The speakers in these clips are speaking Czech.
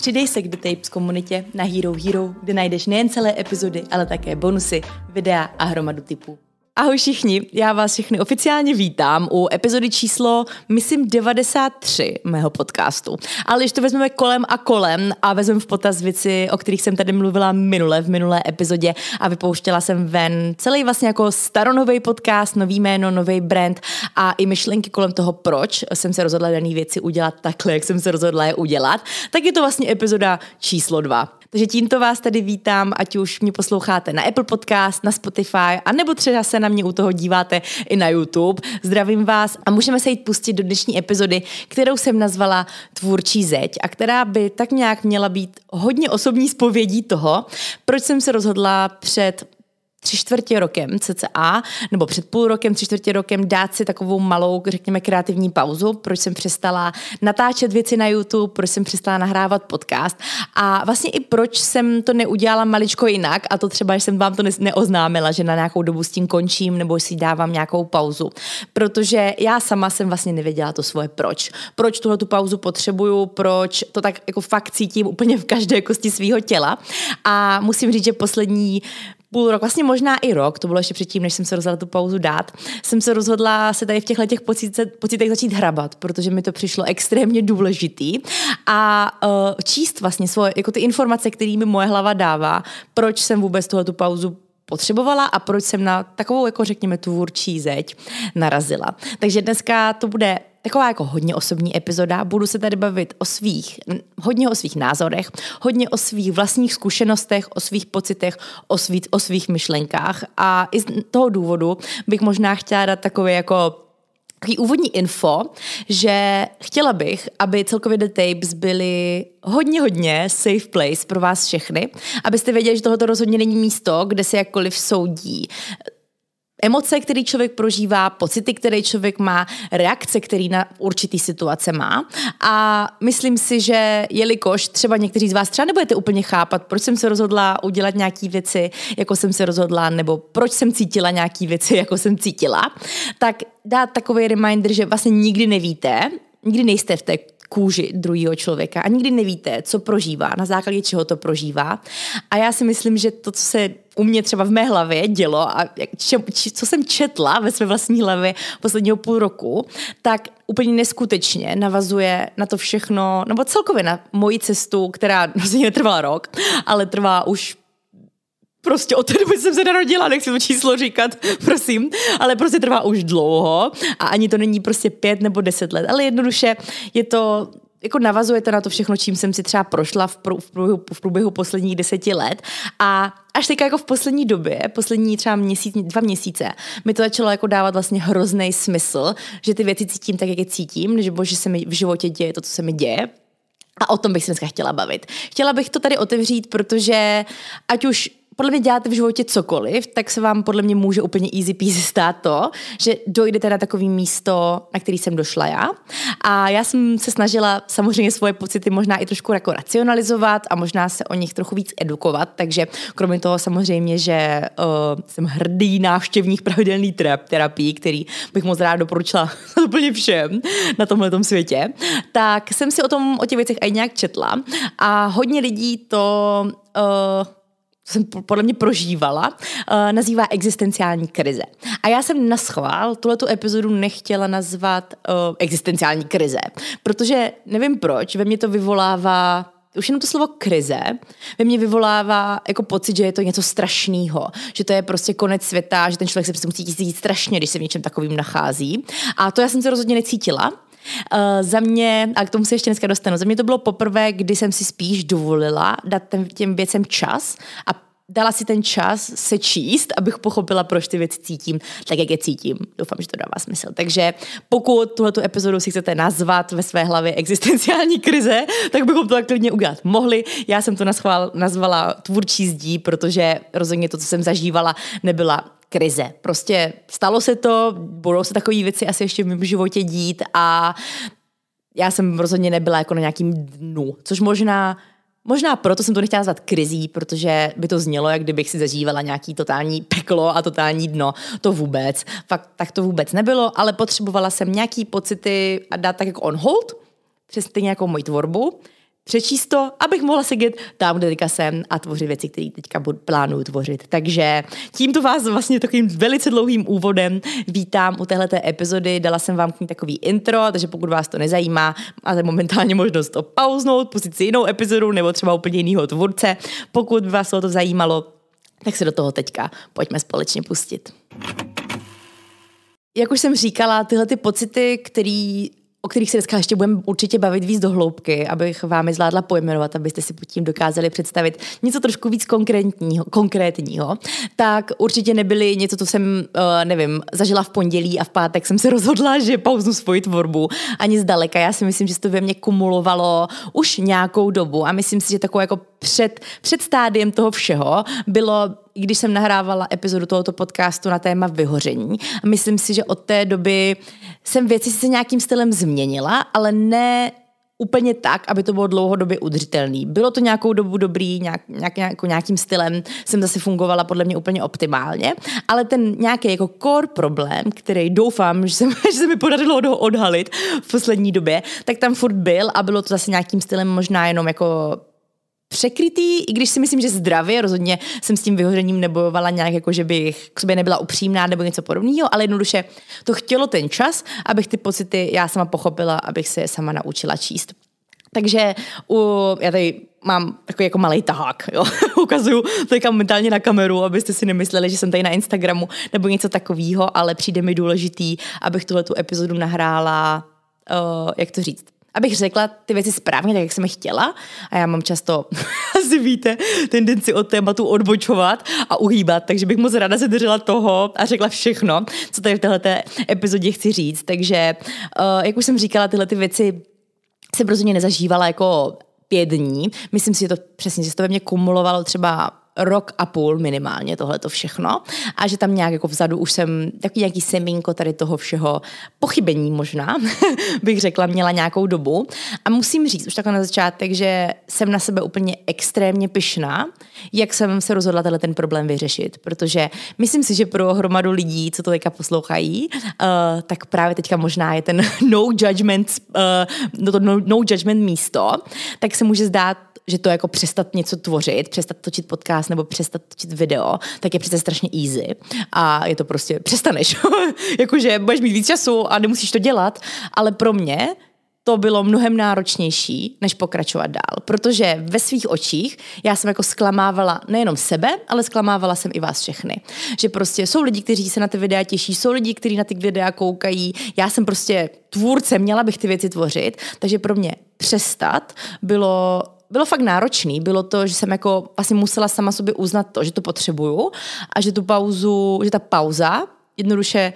Přidej se k The Tapes komunitě na Hero Hero, kde najdeš nejen celé epizody, ale také bonusy, videa a hromadu typů. Ahoj všichni, já vás všechny oficiálně vítám u epizody číslo, myslím, 93 mého podcastu. Ale když to vezmeme kolem a kolem a vezmeme v potaz věci, o kterých jsem tady mluvila minule, v minulé epizodě a vypouštěla jsem ven celý vlastně jako staronový podcast, nový jméno, nový brand a i myšlenky kolem toho, proč jsem se rozhodla dané věci udělat takhle, jak jsem se rozhodla je udělat, tak je to vlastně epizoda číslo 2. Takže tímto vás tady vítám, ať už mě posloucháte na Apple Podcast, na Spotify, anebo třeba se na mě u toho díváte i na YouTube. Zdravím vás a můžeme se jít pustit do dnešní epizody, kterou jsem nazvala Tvůrčí zeď a která by tak nějak měla být hodně osobní zpovědí toho, proč jsem se rozhodla před tři čtvrtě rokem cca, nebo před půl rokem, tři čtvrtě rokem dát si takovou malou, řekněme, kreativní pauzu, proč jsem přestala natáčet věci na YouTube, proč jsem přestala nahrávat podcast a vlastně i proč jsem to neudělala maličko jinak a to třeba, že jsem vám to neoznámila, že na nějakou dobu s tím končím nebo si dávám nějakou pauzu. Protože já sama jsem vlastně nevěděla to svoje proč. Proč tuhle tu pauzu potřebuju, proč to tak jako fakt cítím úplně v každé kosti svého těla. A musím říct, že poslední půl rok, vlastně možná i rok, to bylo ještě předtím, než jsem se rozhodla tu pauzu dát, jsem se rozhodla se tady v těchto těch pocitech, začít hrabat, protože mi to přišlo extrémně důležitý a uh, číst vlastně svoje, jako ty informace, které mi moje hlava dává, proč jsem vůbec tuhle tu pauzu potřebovala a proč jsem na takovou, jako řekněme, tvůrčí zeď narazila. Takže dneska to bude taková jako hodně osobní epizoda. Budu se tady bavit o svých, hodně o svých názorech, hodně o svých vlastních zkušenostech, o svých pocitech, o, svých, o svých myšlenkách. A i z toho důvodu bych možná chtěla dát takové jako takový úvodní info, že chtěla bych, aby celkově The Tapes byly hodně, hodně safe place pro vás všechny, abyste věděli, že tohoto rozhodně není místo, kde se jakkoliv soudí emoce, které člověk prožívá, pocity, které člověk má, reakce, který na určitý situace má. A myslím si, že jelikož třeba někteří z vás třeba nebudete úplně chápat, proč jsem se rozhodla udělat nějaké věci, jako jsem se rozhodla, nebo proč jsem cítila nějaké věci, jako jsem cítila, tak dát takový reminder, že vlastně nikdy nevíte, nikdy nejste v té kůži druhého člověka a nikdy nevíte, co prožívá, na základě čeho to prožívá. A já si myslím, že to, co se u mě třeba v mé hlavě dělo a če, či, co jsem četla ve své vlastní hlavě posledního půl roku, tak úplně neskutečně navazuje na to všechno, nebo celkově na moji cestu, která vlastně netrvala rok, ale trvá už Prostě od té doby jsem se narodila, nechci to číslo říkat, prosím, ale prostě trvá už dlouho a ani to není prostě pět nebo deset let, ale jednoduše je to jako navazuje to na to všechno, čím jsem si třeba prošla v, prů, v, průběhu, v průběhu posledních deseti let a až teďka jako v poslední době, poslední třeba měsíc, dva měsíce, mi to začalo jako dávat vlastně hrozný smysl, že ty věci cítím tak, jak je cítím, že se mi v životě děje to, co se mi děje. A o tom bych se dneska chtěla bavit. Chtěla bych to tady otevřít, protože ať už podle mě děláte v životě cokoliv, tak se vám podle mě může úplně easy peasy stát to, že dojdete na takový místo, na který jsem došla já. A já jsem se snažila samozřejmě svoje pocity možná i trošku jako racionalizovat a možná se o nich trochu víc edukovat, takže kromě toho samozřejmě, že uh, jsem hrdý návštěvník pravidelný terapii, který bych moc rád doporučila úplně všem na tomhle světě, tak jsem si o tom, o těch věcech i nějak četla a hodně lidí to uh, jsem podle mě prožívala, uh, nazývá existenciální krize. A já jsem na schvál tuhletu epizodu nechtěla nazvat uh, existenciální krize, protože nevím proč, ve mně to vyvolává už jenom to slovo krize ve mně vyvolává jako pocit, že je to něco strašného, že to je prostě konec světa, že ten člověk se musí cítit strašně, když se v něčem takovým nachází. A to já jsem se rozhodně necítila. Uh, za mě, a k tomu se ještě dneska dostanu, za mě to bylo poprvé, kdy jsem si spíš dovolila dát těm věcem čas a dala si ten čas se číst, abych pochopila, proč ty věci cítím tak, jak je cítím. Doufám, že to dává smysl. Takže pokud tuhle epizodu si chcete nazvat ve své hlavě existenciální krize, tak bychom to tak klidně udělat mohli. Já jsem to nazvala tvůrčí zdí, protože rozhodně to, co jsem zažívala, nebyla krize. Prostě stalo se to, budou se takové věci asi ještě v mém životě dít a já jsem rozhodně nebyla jako na nějakým dnu, což možná Možná proto jsem to nechtěla nazvat krizí, protože by to znělo, jak kdybych si zažívala nějaký totální peklo a totální dno. To vůbec. Fakt tak to vůbec nebylo, ale potřebovala jsem nějaký pocity a dát tak jako on hold, přesně jako moji tvorbu, přečíst to, abych mohla sedět tam, kde teďka jsem a tvořit věci, které teďka plánuju tvořit. Takže tímto vás vlastně takovým velice dlouhým úvodem vítám u téhleté epizody. Dala jsem vám k ní takový intro, takže pokud vás to nezajímá, máte momentálně možnost to pauznout, pustit si jinou epizodu nebo třeba úplně jiného tvůrce. Pokud by vás to zajímalo, tak se do toho teďka pojďme společně pustit. Jak už jsem říkala, tyhle ty pocity, které o kterých se dneska ještě budeme určitě bavit víc do hloubky, abych vám je zvládla pojmenovat, abyste si pod tím dokázali představit něco trošku víc konkrétního, konkrétního, tak určitě nebyly něco, co jsem, uh, nevím, zažila v pondělí a v pátek jsem se rozhodla, že pauznu svoji tvorbu ani zdaleka. Já si myslím, že se to ve mně kumulovalo už nějakou dobu a myslím si, že takové jako před, před stádiem toho všeho bylo když jsem nahrávala epizodu tohoto podcastu na téma vyhoření. A myslím si, že od té doby jsem věci se nějakým stylem změnila, ale ne úplně tak, aby to bylo dlouhodobě udržitelný. Bylo to nějakou dobu dobrý, nějak, nějak, jako nějakým stylem jsem zase fungovala podle mě úplně optimálně, ale ten nějaký jako core problém, který doufám, že, jsem, že se mi podařilo ho odhalit v poslední době, tak tam furt byl a bylo to zase nějakým stylem možná jenom jako překrytý, i když si myslím, že zdravě, rozhodně jsem s tím vyhořením nebojovala nějak jako, že bych k sobě nebyla upřímná nebo něco podobného, ale jednoduše to chtělo ten čas, abych ty pocity já sama pochopila, abych se sama naučila číst. Takže u, já tady mám takový jako malý tahák, jo. Ukazuju teďka momentálně na kameru, abyste si nemysleli, že jsem tady na Instagramu nebo něco takového, ale přijde mi důležitý, abych tuhle tu epizodu nahrála, uh, jak to říct, abych řekla ty věci správně, tak jak jsem je chtěla. A já mám často, asi víte, tendenci od tématu odbočovat a uhýbat, takže bych moc ráda se držela toho a řekla všechno, co tady v této epizodě chci říct. Takže, uh, jak už jsem říkala, tyhle ty věci jsem rozhodně nezažívala jako pět dní. Myslím si, že to přesně, že se to ve mně kumulovalo třeba rok a půl minimálně tohle to všechno. A že tam nějak jako vzadu už jsem takový nějaký semínko tady toho všeho pochybení možná, bych řekla, měla nějakou dobu. A musím říct už takhle na začátek, že jsem na sebe úplně extrémně pyšná, jak jsem se rozhodla tenhle ten problém vyřešit, protože myslím si, že pro hromadu lidí, co to teďka poslouchají, uh, tak právě teďka možná je ten no judgment, uh, no, to no, no judgment místo, tak se může zdát že to jako přestat něco tvořit, přestat točit podcast nebo přestat točit video, tak je přece strašně easy. A je to prostě, přestaneš. Jakože budeš mít víc času a nemusíš to dělat. Ale pro mě to bylo mnohem náročnější, než pokračovat dál. Protože ve svých očích já jsem jako zklamávala nejenom sebe, ale zklamávala jsem i vás všechny. Že prostě jsou lidi, kteří se na ty videa těší, jsou lidi, kteří na ty videa koukají. Já jsem prostě tvůrce, měla bych ty věci tvořit, takže pro mě přestat bylo bylo fakt náročný. Bylo to, že jsem jako vlastně musela sama sobě uznat to, že to potřebuju a že tu pauzu, že ta pauza jednoduše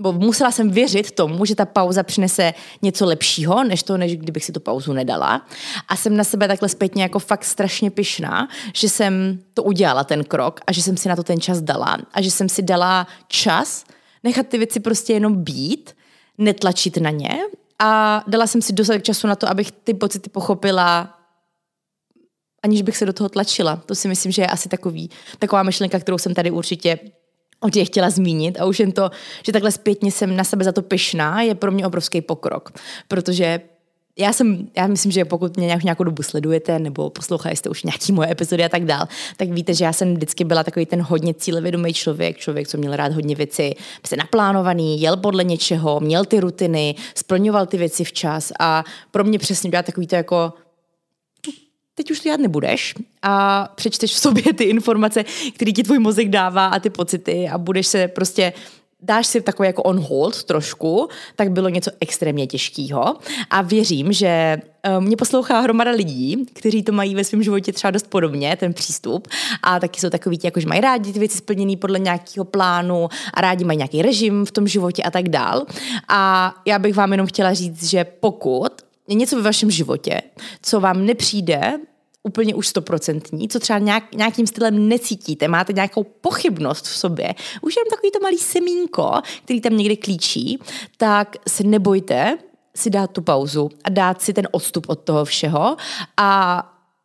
bo musela jsem věřit tomu, že ta pauza přinese něco lepšího, než to, než kdybych si tu pauzu nedala. A jsem na sebe takhle zpětně jako fakt strašně pyšná, že jsem to udělala ten krok a že jsem si na to ten čas dala a že jsem si dala čas nechat ty věci prostě jenom být, netlačit na ně a dala jsem si dostatek času na to, abych ty pocity pochopila aniž bych se do toho tlačila. To si myslím, že je asi takový, taková myšlenka, kterou jsem tady určitě o tě chtěla zmínit a už jen to, že takhle zpětně jsem na sebe za to pyšná, je pro mě obrovský pokrok, protože já jsem, já myslím, že pokud mě nějak, nějakou dobu sledujete nebo poslouchali jste už nějaký moje epizody a tak dál, tak víte, že já jsem vždycky byla takový ten hodně cílevědomý člověk, člověk, co měl rád hodně věci, se naplánovaný, jel podle něčeho, měl ty rutiny, splňoval ty věci včas a pro mě přesně byla takový to jako teď už to dělat nebudeš a přečteš v sobě ty informace, které ti tvůj mozek dává a ty pocity a budeš se prostě dáš si takový jako on hold trošku, tak bylo něco extrémně těžkého. A věřím, že eh, mě poslouchá hromada lidí, kteří to mají ve svém životě třeba dost podobně, ten přístup. A taky jsou takový jako, že mají rádi ty věci splněné podle nějakého plánu a rádi mají nějaký režim v tom životě a tak dál. A já bych vám jenom chtěla říct, že pokud je něco ve vašem životě, co vám nepřijde úplně už stoprocentní, co třeba nějak, nějakým stylem necítíte, máte nějakou pochybnost v sobě, už jen takový to malý semínko, který tam někde klíčí, tak se nebojte si dát tu pauzu a dát si ten odstup od toho všeho a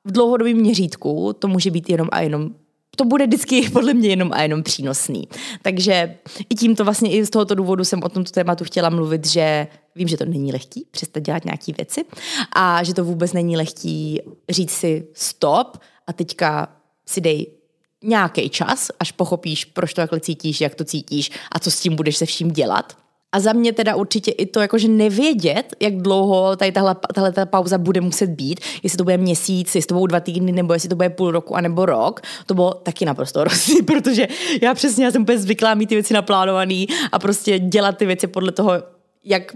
v dlouhodobém měřítku to může být jenom a jenom to bude vždycky podle mě jenom a jenom přínosný. Takže i tímto vlastně i z tohoto důvodu jsem o tomto tématu chtěla mluvit, že vím, že to není lehký přestat dělat nějaké věci a že to vůbec není lehký říct si stop a teďka si dej nějaký čas, až pochopíš, proč to takhle cítíš, jak to cítíš a co s tím budeš se vším dělat. A za mě teda určitě i to, jakože nevědět, jak dlouho tady tahle, tahle ta pauza bude muset být, jestli to bude měsíc, jestli to budou dva týdny, nebo jestli to bude půl roku, anebo rok, to bylo taky naprosto hrozný, protože já přesně já jsem úplně zvyklá mít ty věci naplánované a prostě dělat ty věci podle toho, jak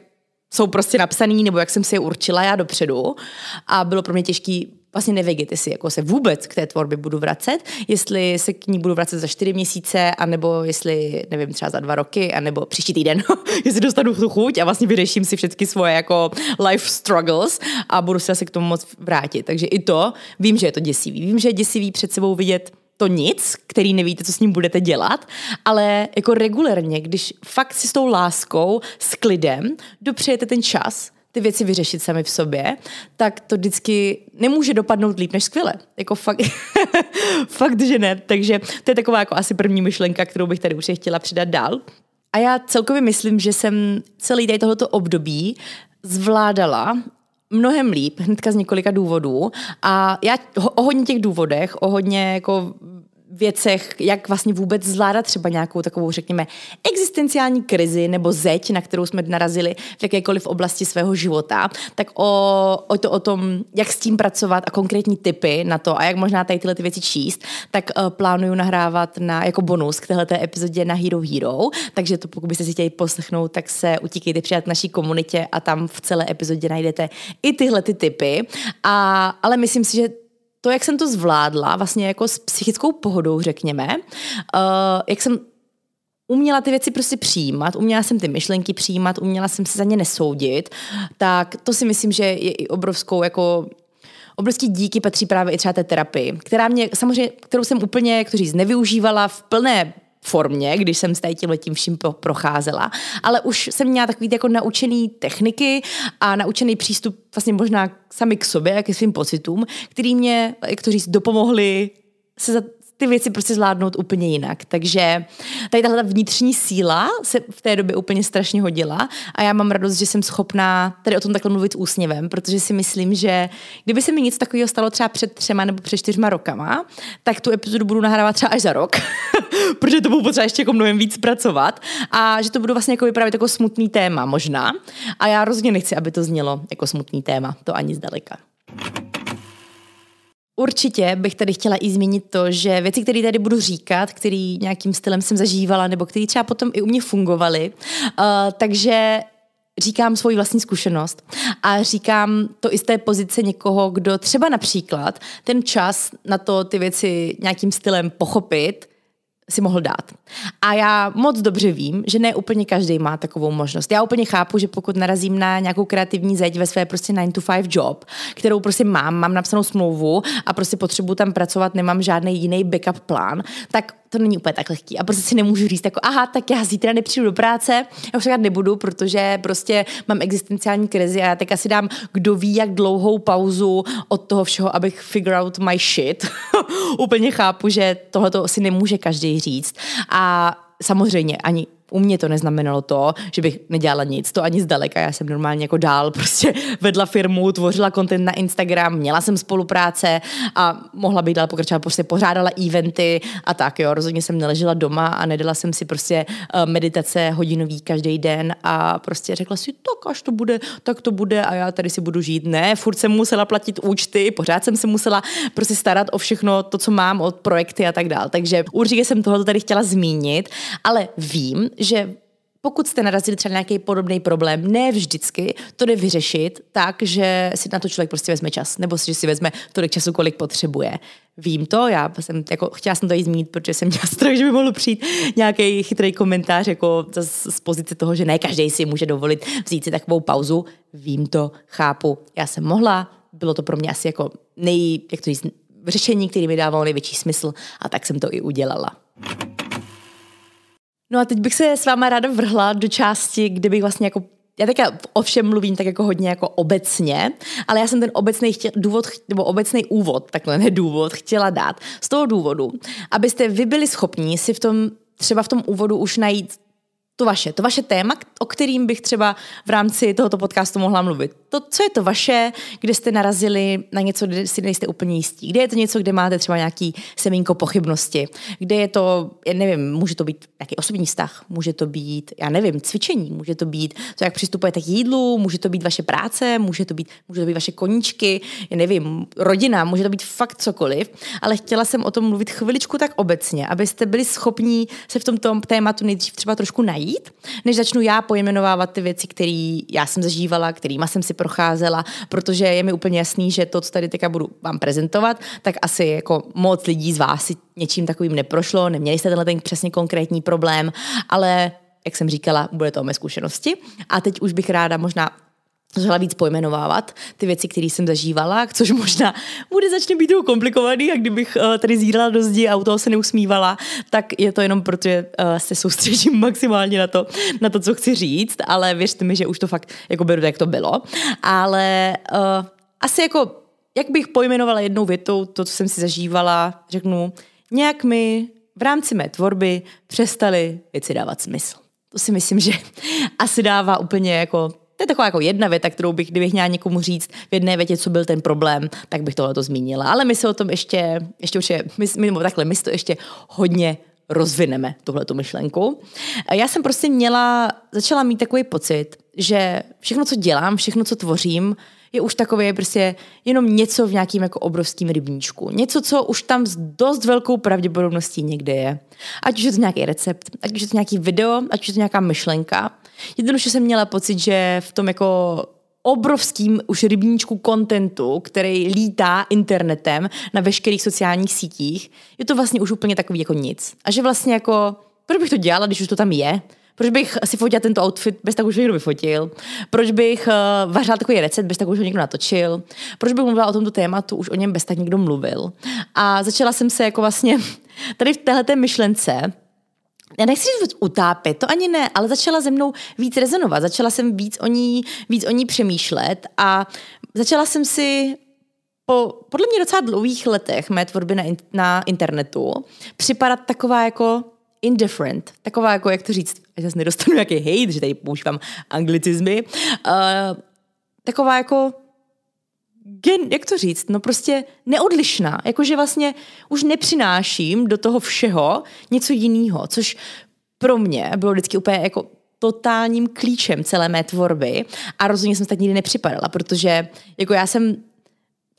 jsou prostě napsaný, nebo jak jsem si je určila já dopředu. A bylo pro mě těžký vlastně nevědět, jestli jako se vůbec k té tvorbě budu vracet, jestli se k ní budu vracet za čtyři měsíce, anebo jestli, nevím, třeba za dva roky, anebo příští týden, jestli dostanu tu chuť a vlastně vyřeším si všechny svoje jako life struggles a budu se asi k tomu moc vrátit. Takže i to, vím, že je to děsivý. Vím, že je děsivý před sebou vidět to nic, který nevíte, co s ním budete dělat, ale jako regulérně, když fakt si s tou láskou, s klidem dopřejete ten čas, ty věci vyřešit sami v sobě, tak to vždycky nemůže dopadnout líp než skvěle. Jako fakt, fakt, že ne. Takže to je taková jako asi první myšlenka, kterou bych tady už chtěla přidat dál. A já celkově myslím, že jsem celý tady tohoto období zvládala mnohem líp, hnedka z několika důvodů. A já o hodně těch důvodech, o hodně jako věcech, jak vlastně vůbec zvládat třeba nějakou takovou, řekněme, existenciální krizi nebo zeď, na kterou jsme narazili v jakékoliv oblasti svého života, tak o, o to o tom, jak s tím pracovat a konkrétní typy na to a jak možná tady tyhle ty věci číst, tak uh, plánuju nahrávat na, jako bonus k této epizodě na Hero Hero, takže to pokud byste si chtěli poslechnout, tak se utíkejte přijat naší komunitě a tam v celé epizodě najdete i tyhle ty typy. A, ale myslím si, že to, jak jsem to zvládla, vlastně jako s psychickou pohodou, řekněme, uh, jak jsem uměla ty věci prostě přijímat, uměla jsem ty myšlenky přijímat, uměla jsem se za ně nesoudit, tak to si myslím, že je i obrovskou jako Obrovský díky patří právě i třeba té terapii, která mě samozřejmě, kterou jsem úplně, jak to říct, nevyužívala v plné formě, když jsem s tím letím vším procházela, ale už jsem měla takový jako naučený techniky a naučený přístup vlastně možná sami k sobě a ke svým pocitům, který mě, jak to říct, dopomohly se za, ty věci prostě zvládnout úplně jinak. Takže tady tahle vnitřní síla se v té době úplně strašně hodila a já mám radost, že jsem schopná tady o tom takhle mluvit úsměvem, protože si myslím, že kdyby se mi něco takového stalo třeba před třema nebo před čtyřma rokama, tak tu epizodu budu nahrávat třeba až za rok, protože to budu potřeba ještě jako mnohem víc pracovat a že to budu vlastně jako vyprávět jako smutný téma možná. A já rozhodně nechci, aby to znělo jako smutný téma, to ani zdaleka. Určitě bych tady chtěla i zmínit to, že věci, které tady budu říkat, které nějakým stylem jsem zažívala, nebo které třeba potom i u mě fungovaly, uh, takže říkám svoji vlastní zkušenost a říkám to i z té pozice někoho, kdo třeba například ten čas na to ty věci nějakým stylem pochopit, si mohl dát. A já moc dobře vím, že ne úplně každý má takovou možnost. Já úplně chápu, že pokud narazím na nějakou kreativní zeď ve své prostě 9 to 5 job, kterou prostě mám, mám napsanou smlouvu a prostě potřebuji tam pracovat, nemám žádný jiný backup plán, tak to není úplně tak lehký. A prostě si nemůžu říct jako, aha, tak já zítra nepřijdu do práce, já už nebudu, protože prostě mám existenciální krizi a já teď asi dám, kdo ví, jak dlouhou pauzu od toho všeho, abych figure out my shit. úplně chápu, že tohle si nemůže každý říct. A samozřejmě ani u mě to neznamenalo to, že bych nedělala nic, to ani zdaleka. Já jsem normálně jako dál prostě vedla firmu, tvořila content na Instagram, měla jsem spolupráce a mohla bych dál pokračovat, prostě pořádala eventy a tak jo. Rozhodně jsem neležela doma a nedala jsem si prostě uh, meditace hodinový každý den a prostě řekla si, tak až to bude, tak to bude a já tady si budu žít. Ne, furt jsem musela platit účty, pořád jsem se musela prostě starat o všechno to, co mám, od projekty a tak dál. Takže určitě jsem tohle tady chtěla zmínit, ale vím, že pokud jste narazili třeba nějaký podobný problém, ne vždycky to jde vyřešit tak, že si na to člověk prostě vezme čas, nebo si, že si vezme tolik času, kolik potřebuje. Vím to, já jsem, jako, chtěla jsem to i zmínit, protože jsem měla strach, že by mohl přijít nějaký chytrý komentář jako z, z pozice toho, že ne každý si může dovolit vzít si takovou pauzu. Vím to, chápu. Já jsem mohla, bylo to pro mě asi jako nej, jak to říct, řešení, který mi dávalo největší smysl a tak jsem to i udělala. No a teď bych se s váma ráda vrhla do části, kde bych vlastně jako já teďka o všem mluvím tak jako hodně jako obecně, ale já jsem ten obecný chtěl, důvod, nebo obecný úvod, takhle ne důvod, chtěla dát. Z toho důvodu, abyste vy byli schopni si v tom třeba v tom úvodu už najít to vaše, to vaše téma, o kterým bych třeba v rámci tohoto podcastu mohla mluvit. To, co je to vaše, kde jste narazili na něco, kde si nejste úplně jistí. Kde je to něco, kde máte třeba nějaký semínko pochybnosti. Kde je to, já nevím, může to být nějaký osobní vztah, může to být, já nevím, cvičení, může to být to, jak přistupujete k jídlu, může to být vaše práce, může to být, může to být vaše koníčky, já nevím, rodina, může to být fakt cokoliv. Ale chtěla jsem o tom mluvit chviličku tak obecně, abyste byli schopní se v tomto tématu nejdřív třeba trošku najít najít, než začnu já pojmenovávat ty věci, které já jsem zažívala, kterými jsem si procházela, protože je mi úplně jasný, že to, co tady teďka budu vám prezentovat, tak asi jako moc lidí z vás si něčím takovým neprošlo, neměli jste tenhle ten přesně konkrétní problém, ale jak jsem říkala, bude to o mé zkušenosti. A teď už bych ráda možná začala víc pojmenovávat ty věci, které jsem zažívala, což možná bude začne být komplikovaný a kdybych uh, tady zídala do zdi a u toho se neusmívala, tak je to jenom proto, že uh, se soustředím maximálně na to, na to, co chci říct, ale věřte mi, že už to fakt jako beru, jak to bylo. Ale uh, asi jako, jak bych pojmenovala jednou větou to, co jsem si zažívala, řeknu, nějak mi v rámci mé tvorby přestaly věci dávat smysl. To si myslím, že asi dává úplně jako je taková jako jedna věta, kterou bych, kdybych měla někomu říct v jedné větě, co byl ten problém, tak bych tohle to zmínila. Ale my se o tom ještě, ještě určitě, my, my, takhle, my si to ještě hodně rozvineme, tuhle tu myšlenku. Já jsem prostě měla, začala mít takový pocit, že všechno, co dělám, všechno, co tvořím, je už takové prostě jenom něco v nějakým jako obrovským rybníčku. Něco, co už tam s dost velkou pravděpodobností někde je. Ať už je to nějaký recept, ať už je to nějaký video, ať už je to nějaká myšlenka. Jednoduše jsem měla pocit, že v tom jako obrovským už rybníčku kontentu, který lítá internetem na veškerých sociálních sítích, je to vlastně už úplně takový jako nic. A že vlastně jako, proč bych to dělala, když už to tam je? Proč bych si fotila tento outfit, bez tak už ho někdo vyfotil? Proč bych uh, vařila takový recept, bez tak už ho někdo natočil? Proč bych mluvila o tomto tématu, už o něm bez tak někdo mluvil? A začala jsem se jako vlastně tady v téhle myšlence já nechci říct utápět, to ani ne, ale začala ze mnou víc rezonovat, začala jsem víc o ní, víc o ní přemýšlet a začala jsem si po podle mě docela dlouhých letech mé tvorby na, na internetu připadat taková jako indifferent, taková jako, jak to říct, já zase nedostanu nějaký hate, že tady používám anglicizmy, uh, taková jako gen, jak to říct, no prostě neodlišná, jakože vlastně už nepřináším do toho všeho něco jiného, což pro mě bylo vždycky úplně jako totálním klíčem celé mé tvorby a rozhodně jsem tak nikdy nepřipadala, protože jako já jsem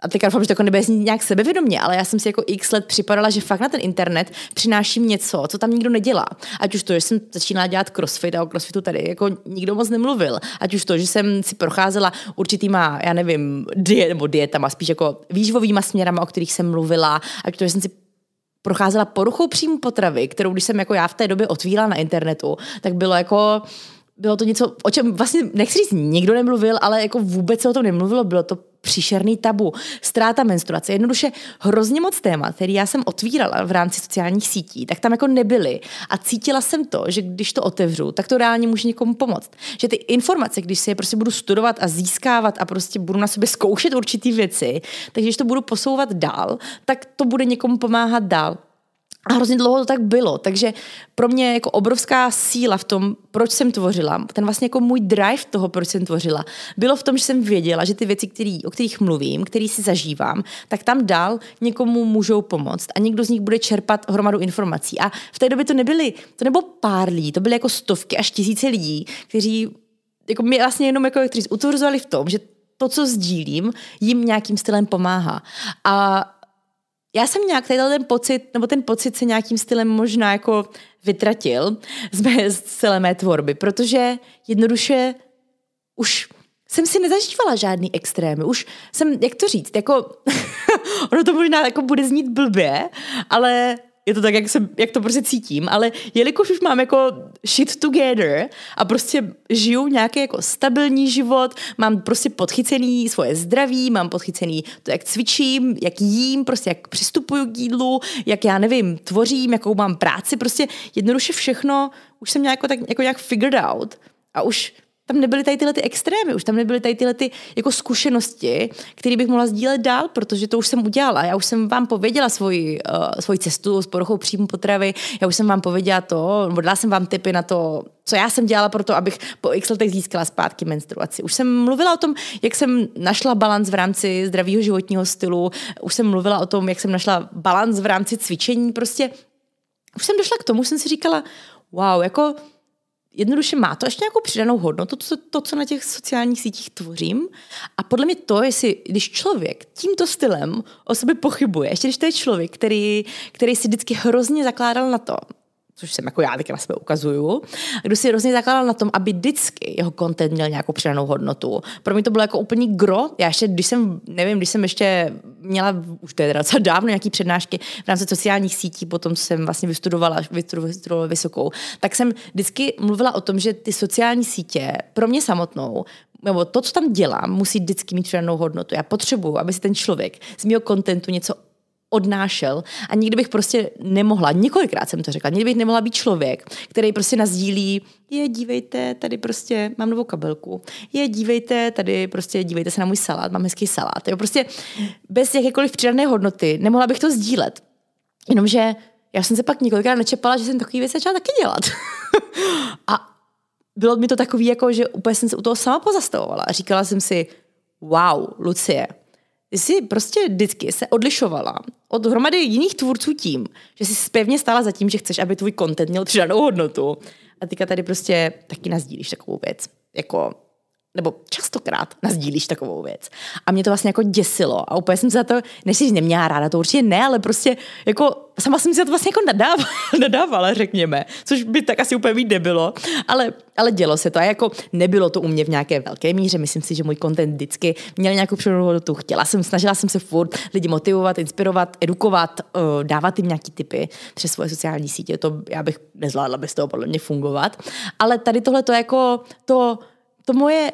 a teďka doufám, že to jako nebude znít nějak sebevědomě, ale já jsem si jako x let připadala, že fakt na ten internet přináším něco, co tam nikdo nedělá. Ať už to, že jsem začínala dělat crossfit a o crossfitu tady jako nikdo moc nemluvil. Ať už to, že jsem si procházela určitýma, já nevím, diet, nebo dietama, spíš jako výživovýma směrama, o kterých jsem mluvila. Ať to, že jsem si procházela poruchou příjmu potravy, kterou když jsem jako já v té době otvírala na internetu, tak bylo jako bylo to něco, o čem vlastně nechci říct, nikdo nemluvil, ale jako vůbec se o tom nemluvilo, bylo to příšerný tabu, ztráta menstruace, jednoduše hrozně moc témat, který já jsem otvírala v rámci sociálních sítí, tak tam jako nebyly. A cítila jsem to, že když to otevřu, tak to reálně může někomu pomoct. Že ty informace, když si je prostě budu studovat a získávat a prostě budu na sobě zkoušet určitý věci, takže když to budu posouvat dál, tak to bude někomu pomáhat dál. A hrozně dlouho to tak bylo, takže pro mě jako obrovská síla v tom, proč jsem tvořila, ten vlastně jako můj drive toho, proč jsem tvořila, bylo v tom, že jsem věděla, že ty věci, který, o kterých mluvím, který si zažívám, tak tam dál někomu můžou pomoct a někdo z nich bude čerpat hromadu informací. A v té době to nebyly, to nebo pár lidí, to byly jako stovky až tisíce lidí, kteří jako mě vlastně jenom jako kteří utvrzovali v tom, že to, co sdílím, jim nějakým stylem pomáhá. A já jsem nějak tady ten pocit, nebo ten pocit se nějakým stylem možná jako vytratil z, mé, z celé mé tvorby, protože jednoduše už jsem si nezažívala žádný extrémy. Už jsem, jak to říct, jako ono to možná jako bude znít blbě, ale je to tak, jak, se, jak to prostě cítím, ale jelikož už mám jako shit together a prostě žiju nějaký jako stabilní život, mám prostě podchycený svoje zdraví, mám podchycený to, jak cvičím, jak jím, prostě jak přistupuju k jídlu, jak já nevím, tvořím, jakou mám práci, prostě jednoduše všechno už jsem nějak, tak, jako nějak figured out a už tam nebyly tady tyhle ty extrémy, už tam nebyly tady tyhle ty jako zkušenosti, které bych mohla sdílet dál, protože to už jsem udělala. Já už jsem vám pověděla svoji, uh, svoji cestu s poruchou příjmu potravy, já už jsem vám pověděla to, nebo dala jsem vám tipy na to, co já jsem dělala pro to, abych po x letech získala zpátky menstruaci. Už jsem mluvila o tom, jak jsem našla balans v rámci zdravého životního stylu, už jsem mluvila o tom, jak jsem našla balans v rámci cvičení, prostě už jsem došla k tomu, jsem si říkala, wow, jako jednoduše má to ještě nějakou přidanou hodnotu, to, to, co na těch sociálních sítích tvořím. A podle mě to, jestli, když člověk tímto stylem o sobě pochybuje, ještě když to je člověk, který, který si vždycky hrozně zakládal na to, což jsem jako já teď na sebe ukazuju, kdo si hrozně zakládal na tom, aby vždycky jeho content měl nějakou přidanou hodnotu. Pro mě to bylo jako úplný gro. Já ještě, když jsem, nevím, když jsem ještě měla, už to je docela dávno, nějaký přednášky v rámci sociálních sítí, potom jsem vlastně vystudovala, vystudovala vysokou, tak jsem vždycky mluvila o tom, že ty sociální sítě pro mě samotnou nebo to, co tam dělám, musí vždycky mít přidanou hodnotu. Já potřebuju, aby si ten člověk z mého kontentu něco odnášel a nikdy bych prostě nemohla, několikrát jsem to řekla, nikdy bych nemohla být člověk, který prostě nazdílí, je dívejte, tady prostě mám novou kabelku, je dívejte, tady prostě dívejte se na můj salát, mám hezký salát. Jo, prostě bez jakékoliv přidané hodnoty nemohla bych to sdílet. Jenomže já jsem se pak několikrát nečepala, že jsem takový věc začala taky dělat. a bylo mi to takový, jako, že úplně jsem se u toho sama pozastavovala. Říkala jsem si, wow, Lucie, jsi prostě vždycky se odlišovala od hromady jiných tvůrců tím, že jsi pevně stála za tím, že chceš, aby tvůj content měl přidanou hodnotu. A teďka tady prostě taky nazdílíš takovou věc. Jako nebo častokrát nazdílíš takovou věc. A mě to vlastně jako děsilo. A úplně jsem se za to, než si neměla ráda, to určitě ne, ale prostě jako sama jsem si za to vlastně jako nadávala, nadávala, řekněme, což by tak asi úplně být nebylo, ale, ale dělo se to. A jako nebylo to u mě v nějaké velké míře, myslím si, že můj content vždycky měl nějakou přidanou chtěla jsem, snažila jsem se furt lidi motivovat, inspirovat, edukovat, uh, dávat jim nějaký typy přes svoje sociální sítě, to já bych nezvládla bez toho podle mě fungovat, ale tady tohle to jako to, to moje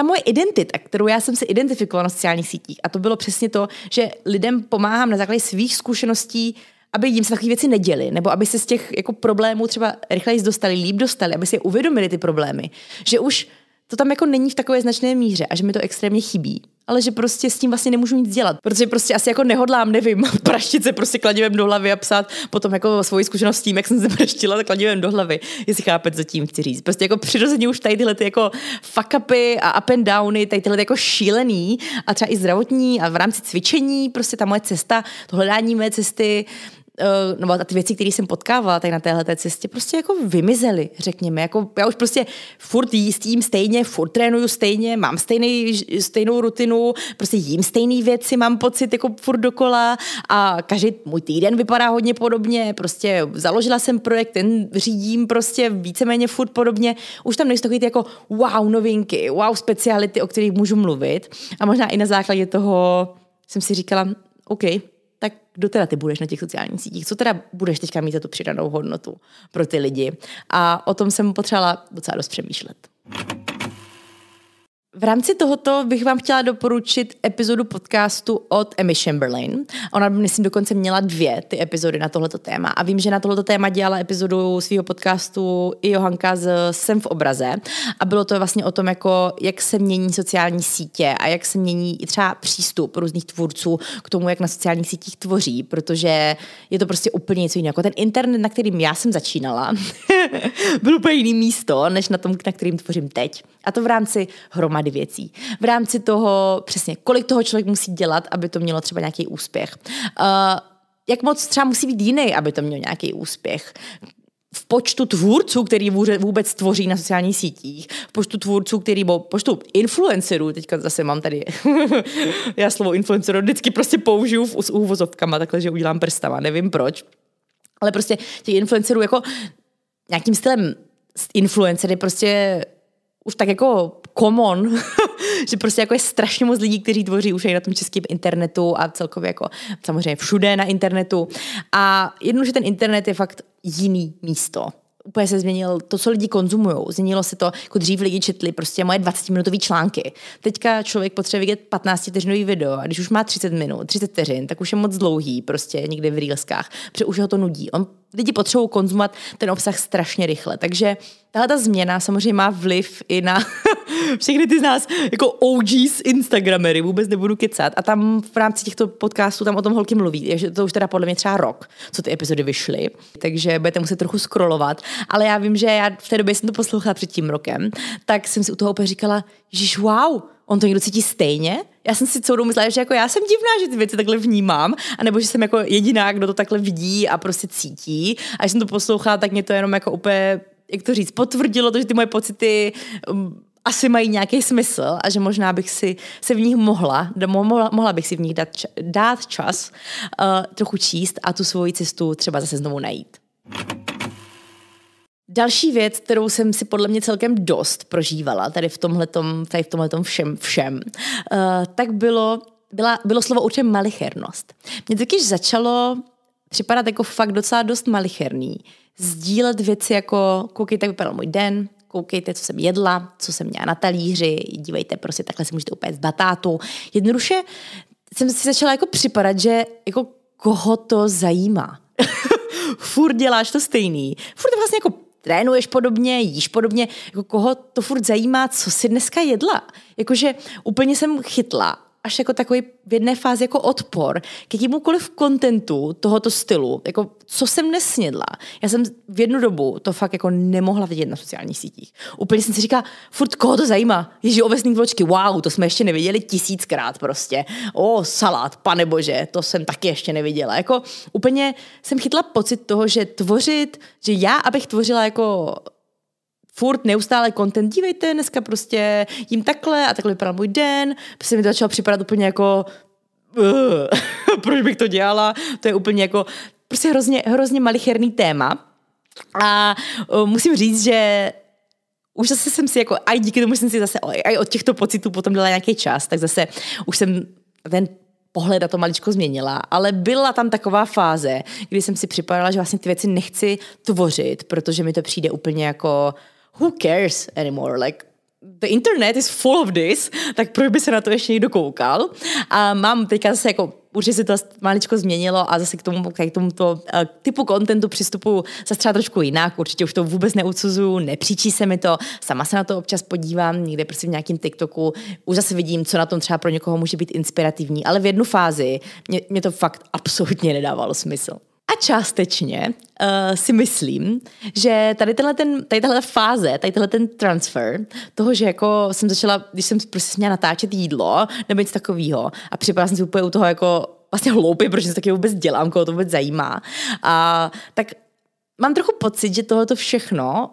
ta moje identita, kterou já jsem se identifikovala na sociálních sítích, a to bylo přesně to, že lidem pomáhám na základě svých zkušeností, aby jim se takové věci neděly, nebo aby se z těch jako problémů třeba rychleji dostali, líp dostali, aby si je uvědomili ty problémy. Že už to tam jako není v takové značné míře a že mi to extrémně chybí. Ale že prostě s tím vlastně nemůžu nic dělat, protože prostě asi jako nehodlám, nevím, praštit se prostě kladivem do hlavy a psát potom jako svoji zkušenost s tím, jak jsem se praštila kladivem do hlavy, jestli chápete, co tím chci říct. Prostě jako přirozeně už tady tyhle ty jako fuck upy a up and downy, tady tyhle ty jako šílený a třeba i zdravotní a v rámci cvičení, prostě ta moje cesta, to hledání mé cesty, nebo ty věci, které jsem potkávala tady na téhle cestě, prostě jako vymizely, řekněme. Jako já už prostě furt jistím stejně, furt trénuju stejně, mám stejný, stejnou rutinu, prostě jím stejné věci, mám pocit jako furt dokola a každý můj týden vypadá hodně podobně, prostě založila jsem projekt, ten řídím prostě víceméně furt podobně. Už tam nejsou takový ty jako wow novinky, wow speciality, o kterých můžu mluvit a možná i na základě toho jsem si říkala, OK, tak kdo teda ty budeš na těch sociálních sítích? Co teda budeš teďka mít za tu přidanou hodnotu pro ty lidi? A o tom jsem potřebovala docela dost přemýšlet. V rámci tohoto bych vám chtěla doporučit epizodu podcastu od Emmy Chamberlain. Ona, myslím, dokonce měla dvě ty epizody na tohleto téma. A vím, že na tohleto téma dělala epizodu svého podcastu i Johanka z Sem v obraze. A bylo to vlastně o tom, jako, jak se mění sociální sítě a jak se mění i třeba přístup různých tvůrců k tomu, jak na sociálních sítích tvoří, protože je to prostě úplně něco jiného. Jako ten internet, na kterým já jsem začínala, byl úplně jiný místo, než na tom, na kterým tvořím teď. A to v rámci hromady věcí. V rámci toho přesně, kolik toho člověk musí dělat, aby to mělo třeba nějaký úspěch. Uh, jak moc třeba musí být jiný, aby to mělo nějaký úspěch v počtu tvůrců, který vůbec tvoří na sociálních sítích, v počtu tvůrců, který, bo počtu influencerů, teďka zase mám tady, já slovo influencer vždycky prostě použiju s úvozovkama, takhle, že udělám prstama, nevím proč. Ale prostě těch influencerů jako nějakým stylem influencery prostě už tak jako common, že prostě jako je strašně moc lidí, kteří tvoří už i na tom českém internetu a celkově jako samozřejmě všude na internetu. A jednou, že ten internet je fakt jiný místo úplně se změnil to, co lidi konzumují. Změnilo se to, jako dřív lidi četli prostě moje 20-minutové články. Teďka člověk potřebuje vidět 15 vteřinový video a když už má 30 minut, 30 vteřin, tak už je moc dlouhý prostě někde v reelskách, protože už ho to nudí. On, lidi potřebují konzumovat ten obsah strašně rychle. Takže tahle ta změna samozřejmě má vliv i na všechny ty z nás jako OGs Instagramery, vůbec nebudu kecat. A tam v rámci těchto podcastů tam o tom holky mluví. Takže to už teda podle mě třeba rok, co ty epizody vyšly. Takže budete muset trochu scrollovat. Ale já vím, že já v té době jsem to poslouchala před tím rokem, tak jsem si u toho opět říkala, že wow, on to někdo cítí stejně? Já jsem si celou myslela, že jako já jsem divná, že ty věci takhle vnímám, anebo že jsem jako jediná, kdo to takhle vidí a prostě cítí. A když jsem to poslouchala, tak mě to jenom jako úplně, jak to říct, potvrdilo to, že ty moje pocity um, asi mají nějaký smysl a že možná bych si se v nich mohla, mohla, mohla bych si v nich dát, dát čas uh, trochu číst a tu svoji cestu třeba zase znovu najít. Další věc, kterou jsem si podle mě celkem dost prožívala tady v tomhletom, tady v tomhletom všem, všem, uh, tak bylo, byla, bylo slovo určitě malichernost. Mně totiž začalo připadat jako fakt docela dost malicherný. Sdílet věci jako, koukejte, jak vypadal můj den, koukejte, co jsem jedla, co jsem měla na talíři, dívejte, prostě takhle si můžete upéct batátu. Jednoduše jsem si začala jako připadat, že jako koho to zajímá. furt děláš to stejný. Furt vlastně jako trénuješ podobně, jíš podobně, jako koho to furt zajímá, co si dneska jedla. Jakože úplně jsem chytla až jako takový v jedné fázi jako odpor k jakýmukoliv kontentu tohoto stylu, jako co jsem nesnědla. Já jsem v jednu dobu to fakt jako nemohla vidět na sociálních sítích. Úplně jsem si říkala, furt koho to zajímá? Ježí ovesný vločky, wow, to jsme ještě neviděli tisíckrát prostě. O, salát, pane bože, to jsem taky ještě neviděla. Jako úplně jsem chytla pocit toho, že tvořit, že já, abych tvořila jako furt neustále content, dívejte, dneska prostě jím takhle a takhle vypadal můj den, prostě mi to začalo připadat úplně jako proč bych to dělala, to je úplně jako prostě hrozně, hrozně malicherný téma. A uh, musím říct, že už zase jsem si jako, aj díky tomu jsem si zase, aj od těchto pocitů potom dala nějaký čas, tak zase už jsem ten pohled na to maličko změnila, ale byla tam taková fáze, kdy jsem si připadala, že vlastně ty věci nechci tvořit, protože mi to přijde úplně jako who cares anymore? Like, the internet is full of this, tak proč by se na to ještě někdo koukal? A mám teďka zase jako určitě se to maličko změnilo a zase k tomu, k tomuto uh, typu kontentu přistupu zase třeba trošku jinak. Určitě už to vůbec neudsuzuju, nepříčí se mi to, sama se na to občas podívám, někde prostě v nějakém TikToku, už zase vidím, co na tom třeba pro někoho může být inspirativní, ale v jednu fázi mě, mě to fakt absolutně nedávalo smysl. A částečně uh, si myslím, že tady, tenhle ten, tady tahle fáze, tady tenhle ten transfer, toho, že jako jsem začala, když jsem prostě měla natáčet jídlo nebo něco takového a připadala jsem si úplně u toho jako vlastně hloupě, protože to taky vůbec dělám, koho to vůbec zajímá. A tak mám trochu pocit, že tohoto všechno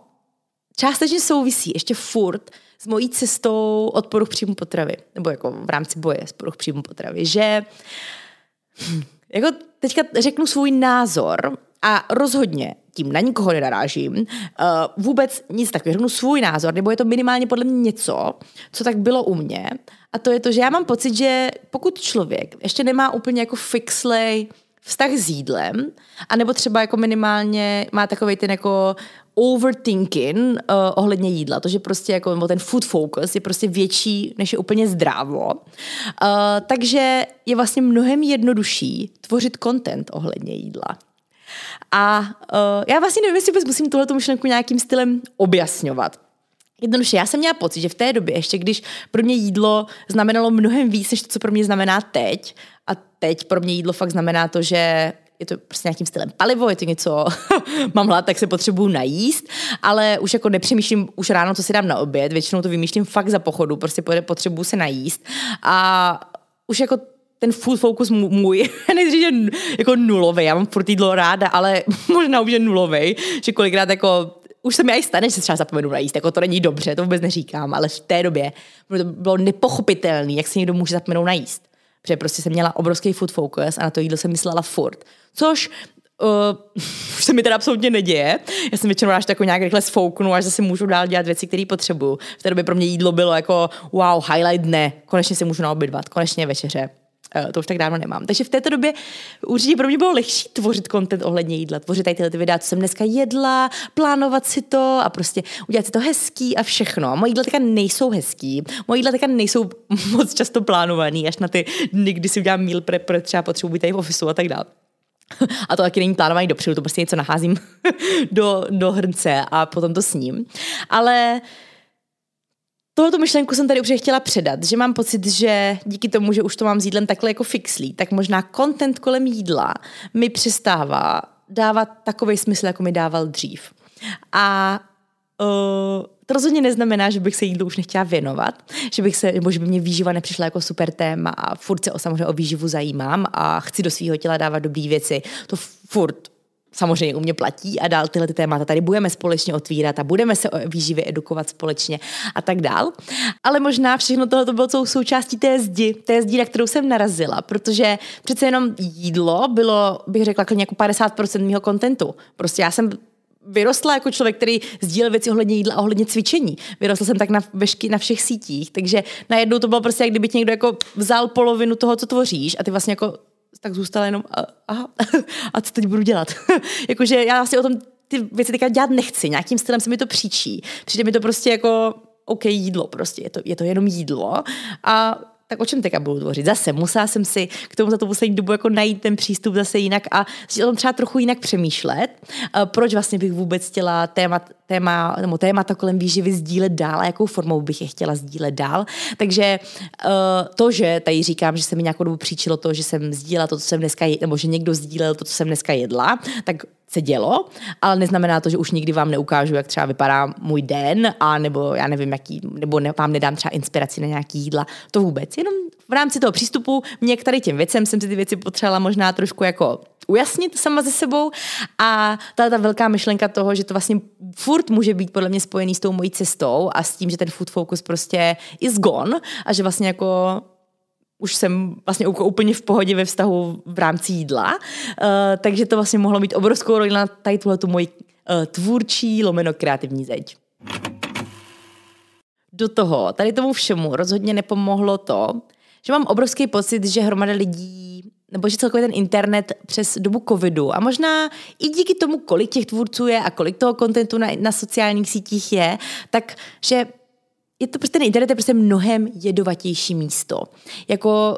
částečně souvisí ještě furt s mojí cestou od poruch příjmu potravy, nebo jako v rámci boje s poruch příjmu potravy, že hm, jako teďka řeknu svůj názor a rozhodně tím na nikoho nenarážím, uh, vůbec nic takového, řeknu svůj názor, nebo je to minimálně podle mě něco, co tak bylo u mě. A to je to, že já mám pocit, že pokud člověk ještě nemá úplně jako fixlej vztah s jídlem, anebo třeba jako minimálně má takový ten jako overthinking uh, ohledně jídla, to, že prostě jako nebo ten food focus je prostě větší, než je úplně zdrávo. Uh, takže je vlastně mnohem jednodušší tvořit content ohledně jídla. A uh, já vlastně nevím, jestli musím tuhle myšlenku nějakým stylem objasňovat. Jednoduše, já jsem měla pocit, že v té době, ještě když pro mě jídlo znamenalo mnohem víc, než to, co pro mě znamená teď, a teď pro mě jídlo fakt znamená to, že je to prostě nějakým stylem palivo, je to něco, mám hlad, tak se potřebuju najíst, ale už jako nepřemýšlím už ráno, co si dám na oběd, většinou to vymýšlím fakt za pochodu, prostě potřebuju se najíst a už jako ten food focus můj, nechci že jako nulový, já mám furt jídlo ráda, ale možná už je nulový, že kolikrát jako už se mi aj stane, že se třeba zapomenu najíst, jako to není dobře, to vůbec neříkám, ale v té době bylo nepochopitelné, jak se někdo může zapomenout najíst. Protože prostě jsem měla obrovský food focus a na to jídlo jsem myslela furt. Což uh, už se mi teda absolutně neděje. Já jsem většinou až jako nějak rychle sfouknu, až zase můžu dál dělat věci, které potřebuju. V té době pro mě jídlo bylo jako wow, highlight dne. Konečně se můžu naobědvat, konečně večeře. Uh, to už tak dávno nemám. Takže v této době určitě pro mě bylo lehčí tvořit content ohledně jídla, tvořit tady tyhle ty videa, co jsem dneska jedla, plánovat si to a prostě udělat si to hezký a všechno. Moje jídla teďka nejsou hezký, moje jídla teďka nejsou moc často plánovaný, až na ty dny, kdy si udělám meal prep, třeba potřebuji tady v ofisu a tak dále. A to taky není plánovaný dopředu, to prostě něco naházím do, do hrnce a potom to sním. Ale Tohoto myšlenku jsem tady už chtěla předat, že mám pocit, že díky tomu, že už to mám s jídlem takhle jako fixlý, tak možná content kolem jídla mi přestává dávat takový smysl, jako mi dával dřív. A uh, to rozhodně neznamená, že bych se jídlu už nechtěla věnovat, že bych se, nebo že by mě výživa nepřišla jako super téma a furt se o, samozřejmě o výživu zajímám a chci do svého těla dávat dobré věci. To furt samozřejmě u mě platí a dál tyhle ty témata tady budeme společně otvírat a budeme se o výživě edukovat společně a tak dál. Ale možná všechno tohle to bylo součástí té zdi, té zdi, na kterou jsem narazila, protože přece jenom jídlo bylo, bych řekla, jako 50% mého kontentu. Prostě já jsem vyrostla jako člověk, který sdílel věci ohledně jídla a ohledně cvičení. Vyrostla jsem tak na, vešky, na všech sítích, takže najednou to bylo prostě, jak kdyby někdo jako vzal polovinu toho, co tvoříš a ty vlastně jako tak zůstala jenom, aha, a co teď budu dělat? Jakože já si o tom ty věci teďka dělat nechci, nějakým stylem se mi to příčí. Přijde mi to prostě jako OK, jídlo prostě, je to, je to jenom jídlo a tak o čem teďka budu tvořit? Zase musela jsem si k tomu za tu poslední dobu jako najít ten přístup zase jinak a o tom třeba trochu jinak přemýšlet. Proč vlastně bych vůbec chtěla téma, téma, nebo témata kolem výživy sdílet dál a jakou formou bych je chtěla sdílet dál. Takže to, že tady říkám, že se mi nějakou dobu příčilo to, že jsem sdílela to, co jsem dneska, nebo že někdo sdílel to, co jsem dneska jedla, tak se dělo, ale neznamená to, že už nikdy vám neukážu, jak třeba vypadá můj den, a nebo já nevím, jaký, nebo ne, vám nedám třeba inspiraci na nějaký jídla. To vůbec. Jenom v rámci toho přístupu mě k tady těm věcem jsem si ty věci potřebovala možná trošku jako ujasnit sama ze sebou a ta, ta velká myšlenka toho, že to vlastně furt může být podle mě spojený s tou mojí cestou a s tím, že ten food focus prostě is gone a že vlastně jako už jsem vlastně úplně v pohodě ve vztahu v rámci jídla, uh, takže to vlastně mohlo být obrovskou roli na tady tuhle tu moji uh, tvůrčí lomeno kreativní zeď. Do toho, tady tomu všemu rozhodně nepomohlo to, že mám obrovský pocit, že hromada lidí nebo že celkově ten internet přes dobu covidu a možná i díky tomu, kolik těch tvůrců je a kolik toho kontentu na, na sociálních sítích je, tak že je to prostě ten internet je prostě mnohem jedovatější místo. Jako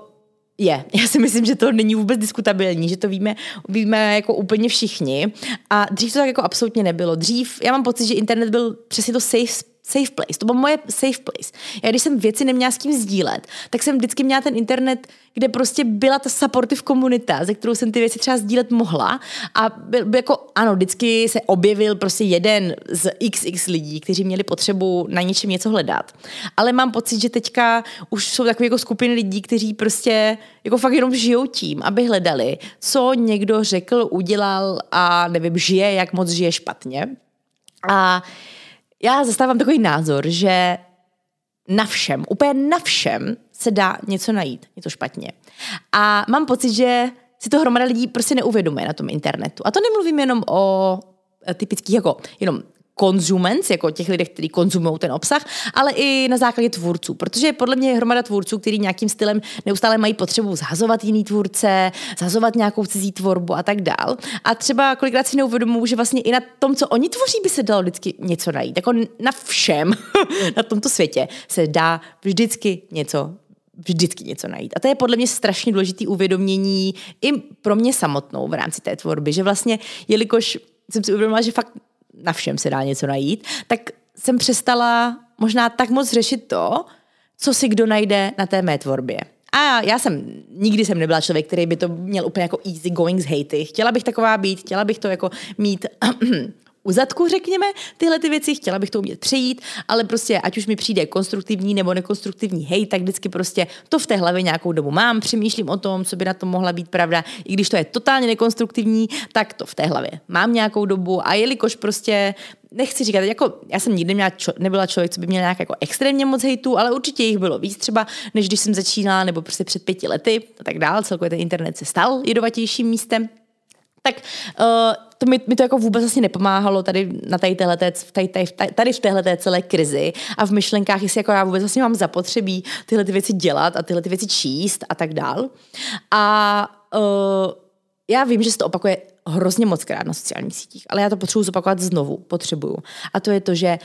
je. Já si myslím, že to není vůbec diskutabilní, že to víme, víme jako úplně všichni. A dřív to tak jako absolutně nebylo. Dřív, já mám pocit, že internet byl přesně to safe safe place. To byl moje safe place. Já když jsem věci neměla s kým sdílet, tak jsem vždycky měla ten internet, kde prostě byla ta supportive komunita, ze kterou jsem ty věci třeba sdílet mohla. A byl, byl jako, ano, vždycky se objevil prostě jeden z xx lidí, kteří měli potřebu na něčem něco hledat. Ale mám pocit, že teďka už jsou takové jako skupiny lidí, kteří prostě jako fakt jenom žijou tím, aby hledali, co někdo řekl, udělal a nevím, žije, jak moc žije špatně. A já zastávám takový názor, že na všem, úplně na všem se dá něco najít, něco špatně. A mám pocit, že si to hromada lidí prostě neuvědomuje na tom internetu. A to nemluvím jenom o typických jako jenom konzumens, jako těch lidí, kteří konzumují ten obsah, ale i na základě tvůrců, protože podle mě je hromada tvůrců, kteří nějakým stylem neustále mají potřebu zhazovat jiný tvůrce, zhazovat nějakou cizí tvorbu a tak dál. A třeba kolikrát si neuvědomují, že vlastně i na tom, co oni tvoří, by se dalo vždycky něco najít. Jako na všem na tomto světě se dá vždycky něco vždycky něco najít. A to je podle mě strašně důležité uvědomění i pro mě samotnou v rámci té tvorby, že vlastně, jelikož jsem si uvědomila, že fakt na všem se dá něco najít, tak jsem přestala možná tak moc řešit to, co si kdo najde na té mé tvorbě. A já jsem, nikdy jsem nebyla člověk, který by to měl úplně jako easy going z hejty. Chtěla bych taková být, chtěla bych to jako mít u zadku, řekněme, tyhle ty věci, chtěla bych to umět přejít, ale prostě ať už mi přijde konstruktivní nebo nekonstruktivní hej, tak vždycky prostě to v té hlavě nějakou dobu mám, přemýšlím o tom, co by na tom mohla být pravda, i když to je totálně nekonstruktivní, tak to v té hlavě mám nějakou dobu. A jelikož prostě nechci říkat, jako já jsem nikdy měla čo, nebyla člověk, co by měl nějak jako extrémně moc hejtů, ale určitě jich bylo víc třeba, než když jsem začínala, nebo prostě před pěti lety a tak dál. Celkově ten internet se stal jedovatějším místem Tak uh, to mi, mi to jako vůbec vlastně nepomáhalo tady na tady, téhleté, tady, tady, tady v téhle celé krizi a v myšlenkách, jestli jako já vůbec vlastně mám zapotřebí tyhle ty věci dělat a tyhle ty věci číst a tak dál. A uh, já vím, že se to opakuje hrozně moc krát na sociálních sítích, ale já to potřebuji zopakovat znovu, potřebuju. A to je to, že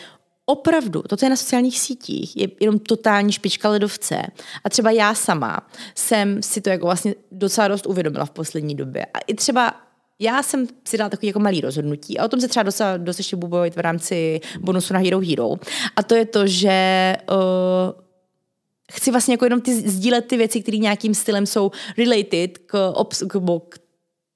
opravdu to, co je na sociálních sítích, je jenom totální špička ledovce. A třeba já sama jsem si to jako vlastně docela dost uvědomila v poslední době. A i třeba já jsem si dala takový jako malý rozhodnutí a o tom se třeba docela dost ještě budu v rámci bonusu na Hero Hero. A to je to, že uh, chci vlastně jako jenom ty, sdílet ty věci, které nějakým stylem jsou related k, obs, k, k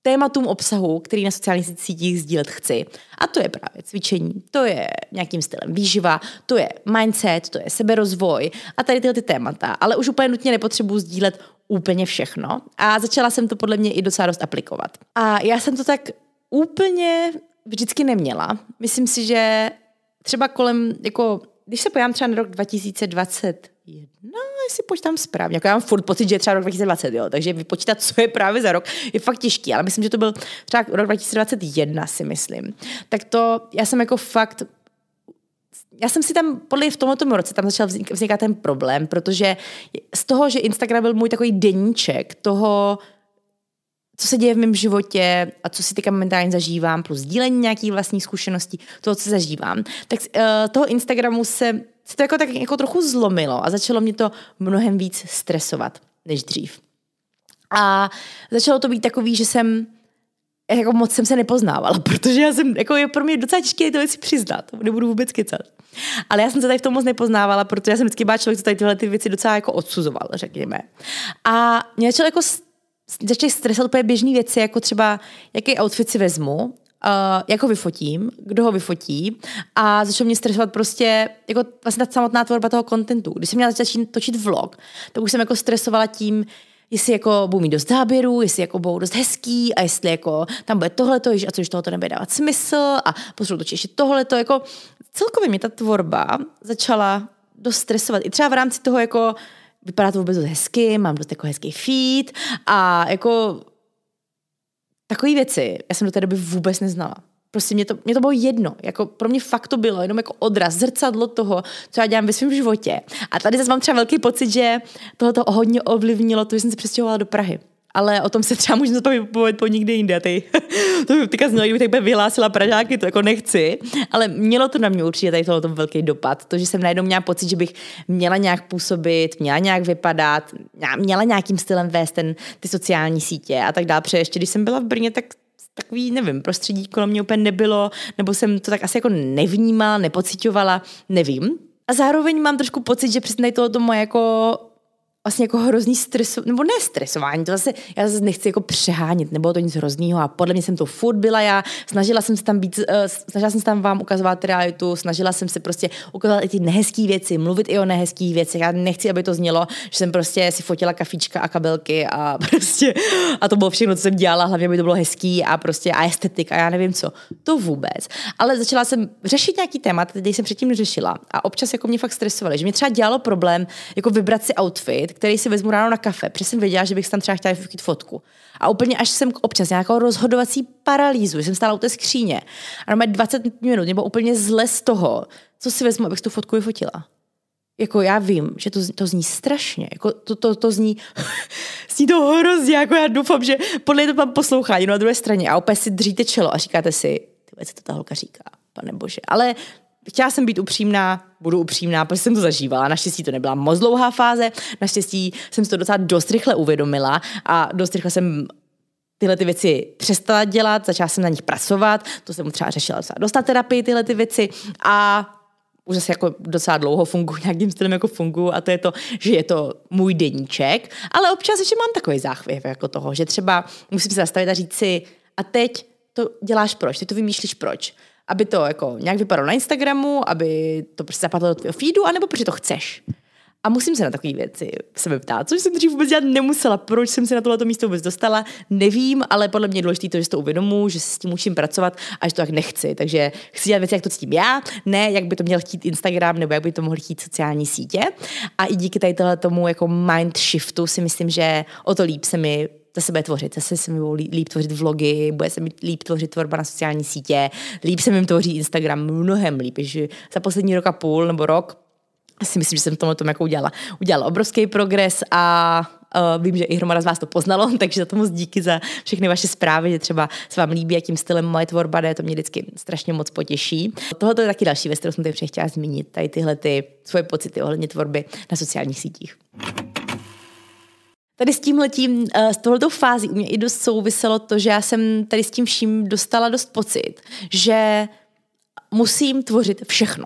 tématům obsahu, který na sociálních sítích sdílet chci. A to je právě cvičení, to je nějakým stylem výživa, to je mindset, to je seberozvoj a tady tyhle ty témata. Ale už úplně nutně nepotřebuji sdílet úplně všechno. A začala jsem to podle mě i docela dost aplikovat. A já jsem to tak úplně vždycky neměla. Myslím si, že třeba kolem, jako, když se pojám třeba na rok 2021, jestli počítám správně. Jako já mám furt pocit, že je třeba rok 2020, jo, takže vypočítat, co je právě za rok, je fakt těžký, ale myslím, že to byl třeba rok 2021, si myslím. Tak to, já jsem jako fakt já jsem si tam, podle v tomto roce, tam začal vznikat ten problém, protože z toho, že Instagram byl můj takový deníček toho, co se děje v mém životě a co si teďka momentálně zažívám, plus dílení nějakých vlastních zkušeností, toho, co zažívám, tak uh, toho Instagramu se, se to jako tak jako trochu zlomilo a začalo mě to mnohem víc stresovat než dřív. A začalo to být takový, že jsem jako moc jsem se nepoznávala, protože já jsem, jako je pro mě docela těžké to věci přiznat, nebudu vůbec kecat. Ale já jsem se tady v tom moc nepoznávala, protože já jsem vždycky byla člověk, co tady tyhle ty věci docela jako odsuzoval, řekněme. A mě začalo jako začali stresovat úplně běžné věci, jako třeba, jaký outfit si vezmu, uh, jak ho vyfotím, kdo ho vyfotí a začalo mě stresovat prostě jako vlastně ta samotná tvorba toho kontentu. Když jsem měla začít točit vlog, tak už jsem jako stresovala tím, jestli jako budu mít dost záběrů, jestli jako budou dost hezký a jestli jako tam bude tohleto, a co, tohoto nebude dávat smysl a potřebuji točit ještě tohleto, jako celkově mě ta tvorba začala dost stresovat. I třeba v rámci toho jako vypadá to vůbec dost hezky, mám dost jako hezký feed a jako takové věci já jsem do té doby vůbec neznala. Prostě mě to, mě to bylo jedno. Jako pro mě fakt to bylo jenom jako odraz, zrcadlo toho, co já dělám ve svém životě. A tady zase mám třeba velký pocit, že tohoto hodně ovlivnilo to, že jsem se přestěhovala do Prahy ale o tom se třeba můžeme to vypovědět po nikdy jinde. Ty, to by teďka znělo, kdyby tak vyhlásila Pražáky, to jako nechci, ale mělo to na mě určitě tady tohle velký dopad. To, že jsem najednou měla pocit, že bych měla nějak působit, měla nějak vypadat, měla nějakým stylem vést ten, ty sociální sítě a tak dále. Protože ještě když jsem byla v Brně, tak takový, nevím, prostředí kolem mě úplně nebylo, nebo jsem to tak asi jako nevnímala, nepocitovala, nevím. A zároveň mám trošku pocit, že přesně tohle to moje jako vlastně jako hrozný stres, nebo ne stresování, to zase, já zase nechci jako přehánit, nebo to nic hroznýho a podle mě jsem to furt byla já, snažila jsem se tam být, uh, snažila jsem se tam vám ukazovat realitu, snažila jsem se prostě ukazovat i ty nehezké věci, mluvit i o nehezkých věcech, já nechci, aby to znělo, že jsem prostě si fotila kafička a kabelky a prostě, a to bylo všechno, co jsem dělala, hlavně aby to bylo hezký a prostě a estetik a já nevím co, to vůbec. Ale začala jsem řešit nějaký témat, který jsem předtím neřešila. A občas jako mě fakt stresovali, že mě třeba dělalo problém jako vybrat si outfit, který si vezmu ráno na kafe, protože jsem věděla, že bych tam třeba chtěla vyfotit fotku. A úplně až jsem občas nějakou rozhodovací paralýzu, jsem stála u té skříně a na 20 minut nebo úplně zle z toho, co si vezmu, abych tu fotku vyfotila. Jako já vím, že to, to zní strašně, jako to, to, to zní, zní to hrozně, jako já doufám, že podle to tam poslouchá na druhé straně a opět si dříte čelo a říkáte si, ty co to ta holka říká, pane bože. Ale chtěla jsem být upřímná, budu upřímná, protože jsem to zažívala. Naštěstí to nebyla moc dlouhá fáze, naštěstí jsem si to docela dost rychle uvědomila a dost rychle jsem tyhle ty věci přestala dělat, začala jsem na nich pracovat, to jsem třeba řešila docela dostat terapii, tyhle ty věci a už zase jako docela dlouho funguji, nějakým stylem jako funguji a to je to, že je to můj deníček, ale občas ještě mám takový záchvěv jako toho, že třeba musím se zastavit a říct si, a teď to děláš proč, ty to vymýšlíš proč aby to jako nějak vypadalo na Instagramu, aby to prostě zapadlo do tvého feedu, anebo protože to chceš. A musím se na takové věci sebe ptát, což jsem dřív vůbec dělat nemusela. Proč jsem se na tohleto místo vůbec dostala, nevím, ale podle mě je důležité to, že to uvědomu, že se s tím musím pracovat a že to tak nechci. Takže chci dělat věci, jak to cítím já, ne jak by to měl chtít Instagram nebo jak by to mohl chtít sociální sítě. A i díky tady tomu jako mind shiftu si myslím, že o to líp se mi zase bude tvořit, zase se mi líp, líp tvořit vlogy, bude se mi líp tvořit tvorba na sociální sítě, líp se mi tvoří Instagram, mnohem líp, že za poslední rok a půl nebo rok si myslím, že jsem v tomhle tom jako udělala, udělala obrovský progres a Uh, vím, že i hromada z vás to poznalo, takže za to moc díky za všechny vaše zprávy, že třeba se vám líbí, jakým stylem moje tvorba jde, to mě vždycky strašně moc potěší. Tohle je taky další věc, kterou jsem tady chtěla zmínit, tady tyhle ty svoje pocity ohledně tvorby na sociálních sítích. Tady s tímhletím, eh, s tohletou fází u mě i dost souviselo to, že já jsem tady s tím vším dostala dost pocit, že musím tvořit všechno.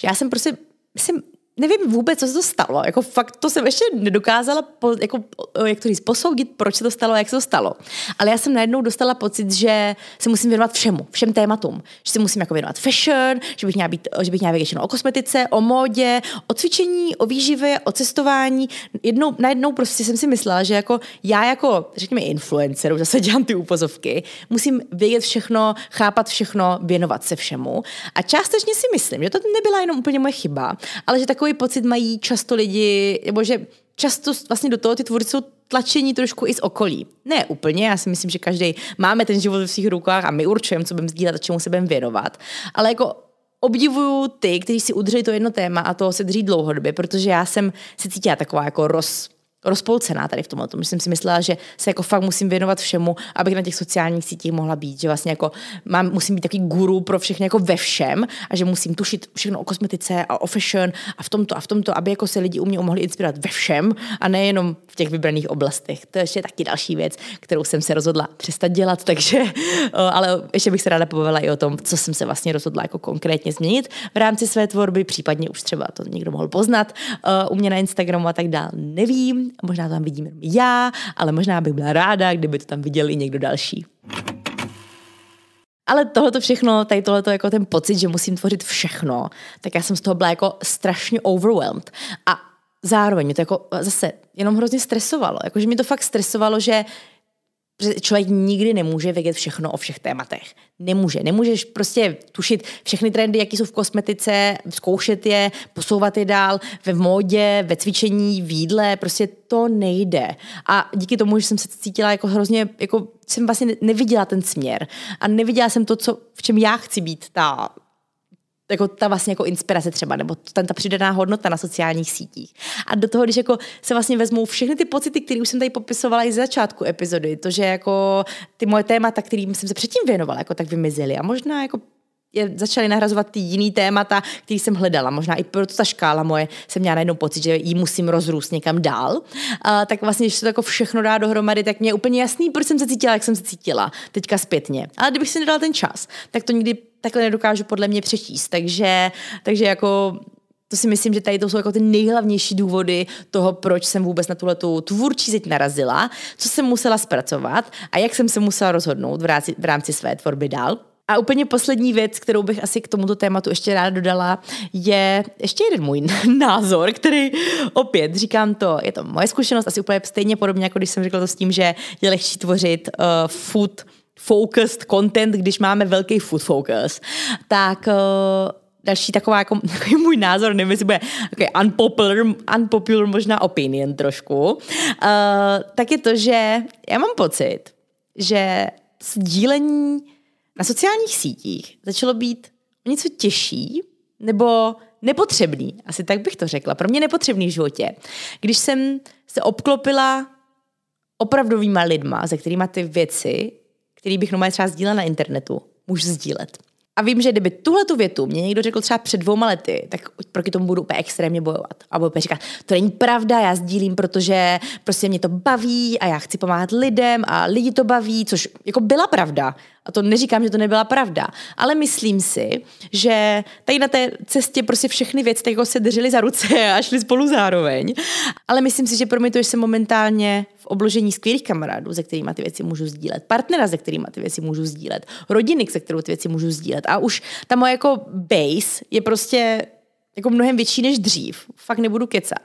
Že já jsem prostě, myslím, nevím vůbec, co se to stalo. Jako fakt to jsem ještě nedokázala po, jako, jak to říct, posoudit, proč se to stalo, jak se to stalo. Ale já jsem najednou dostala pocit, že se musím věnovat všemu, všem tématům. Že se musím jako věnovat fashion, že bych měla, být, že bych měla vědět o kosmetice, o módě, o cvičení, o výživě, o cestování. Jednou, najednou prostě jsem si myslela, že jako já jako, řekněme, influencer, zase dělám ty úpozovky, musím vědět všechno, chápat všechno, věnovat se všemu. A částečně si myslím, že to nebyla jenom úplně moje chyba, ale že takový takový pocit mají často lidi, nebo že často vlastně do toho ty tvůrci jsou tlačení trošku i z okolí. Ne úplně, já si myslím, že každý máme ten život ve svých rukách a my určujeme, co budeme sdílet a čemu se budeme věnovat. Ale jako obdivuju ty, kteří si udrží to jedno téma a to se drží dlouhodobě, protože já jsem se cítila taková jako roz, rozpolcená tady v tomhle. Že jsem si myslela, že se jako fakt musím věnovat všemu, abych na těch sociálních sítích mohla být. Že vlastně jako mám, musím být takový guru pro všechny jako ve všem a že musím tušit všechno o kosmetice a o fashion a v tomto a v tomto, aby jako se lidi u mě mohli inspirovat ve všem a nejenom v těch vybraných oblastech. To je ještě taky další věc, kterou jsem se rozhodla přestat dělat, takže, ale ještě bych se ráda pobavila i o tom, co jsem se vlastně rozhodla jako konkrétně změnit v rámci své tvorby, případně už třeba to někdo mohl poznat u mě na Instagramu a tak dále. Nevím, možná to tam vidím jenom já, ale možná bych byla ráda, kdyby to tam viděl i někdo další. Ale tohle všechno, tady tohle jako ten pocit, že musím tvořit všechno, tak já jsem z toho byla jako strašně overwhelmed. A zároveň mě to jako zase jenom hrozně stresovalo. Jakože mi to fakt stresovalo, že člověk nikdy nemůže vědět všechno o všech tématech. Nemůže. Nemůžeš prostě tušit všechny trendy, jaký jsou v kosmetice, zkoušet je, posouvat je dál ve módě, ve cvičení, v jídle. Prostě to nejde. A díky tomu, že jsem se cítila jako hrozně, jako jsem vlastně neviděla ten směr. A neviděla jsem to, co, v čem já chci být ta jako ta vlastně jako inspirace třeba, nebo ten, ta přidaná hodnota na sociálních sítích. A do toho, když jako se vlastně vezmou všechny ty pocity, které už jsem tady popisovala i z začátku epizody, to, že jako ty moje témata, kterým jsem se předtím věnovala, jako tak vymizely a možná jako je, začaly nahrazovat ty jiný témata, který jsem hledala. Možná i proto ta škála moje jsem měla najednou pocit, že ji musím rozrůst někam dál. A, tak vlastně, když se to jako všechno dá dohromady, tak mě je úplně jasný, proč jsem se cítila, jak jsem se cítila teďka zpětně. Ale kdybych si nedala ten čas, tak to nikdy takhle nedokážu podle mě přečíst. Takže, takže jako to si myslím, že tady to jsou jako ty nejhlavnější důvody toho, proč jsem vůbec na tuhle tvůrčí zeď narazila, co jsem musela zpracovat a jak jsem se musela rozhodnout v rámci, v rámci své tvorby dál. A úplně poslední věc, kterou bych asi k tomuto tématu ještě ráda dodala, je ještě jeden můj názor, který opět říkám to, je to moje zkušenost, asi úplně stejně podobně, jako když jsem řekla to s tím, že je lehčí tvořit uh, food focused content, když máme velký food focus, tak uh, další taková jako, takový můj názor, nevím, jestli bude okay, unpopular, unpopular možná opinion trošku, uh, tak je to, že já mám pocit, že sdílení na sociálních sítích začalo být něco těžší nebo nepotřebný, asi tak bych to řekla, pro mě nepotřebný v životě. Když jsem se obklopila opravdovýma lidma, se kterými ty věci, které bych normálně třeba sdílela na internetu, můžu sdílet. A vím, že kdyby tuhle tu větu mě někdo řekl třeba před dvouma lety, tak proti tomu budu úplně extrémně bojovat. A budu říkat, to není pravda, já sdílím, protože prostě mě to baví a já chci pomáhat lidem a lidi to baví, což jako byla pravda. A to neříkám, že to nebyla pravda, ale myslím si, že tady na té cestě prostě všechny věci jako se držely za ruce a šli spolu zároveň. Ale myslím si, že pro mě to, že momentálně v obložení skvělých kamarádů, se kterými ty věci můžu sdílet, partnera, se kterými ty věci můžu sdílet, rodiny, se kterou ty věci můžu sdílet. A už ta moje jako base je prostě jako mnohem větší než dřív. Fakt nebudu kecat.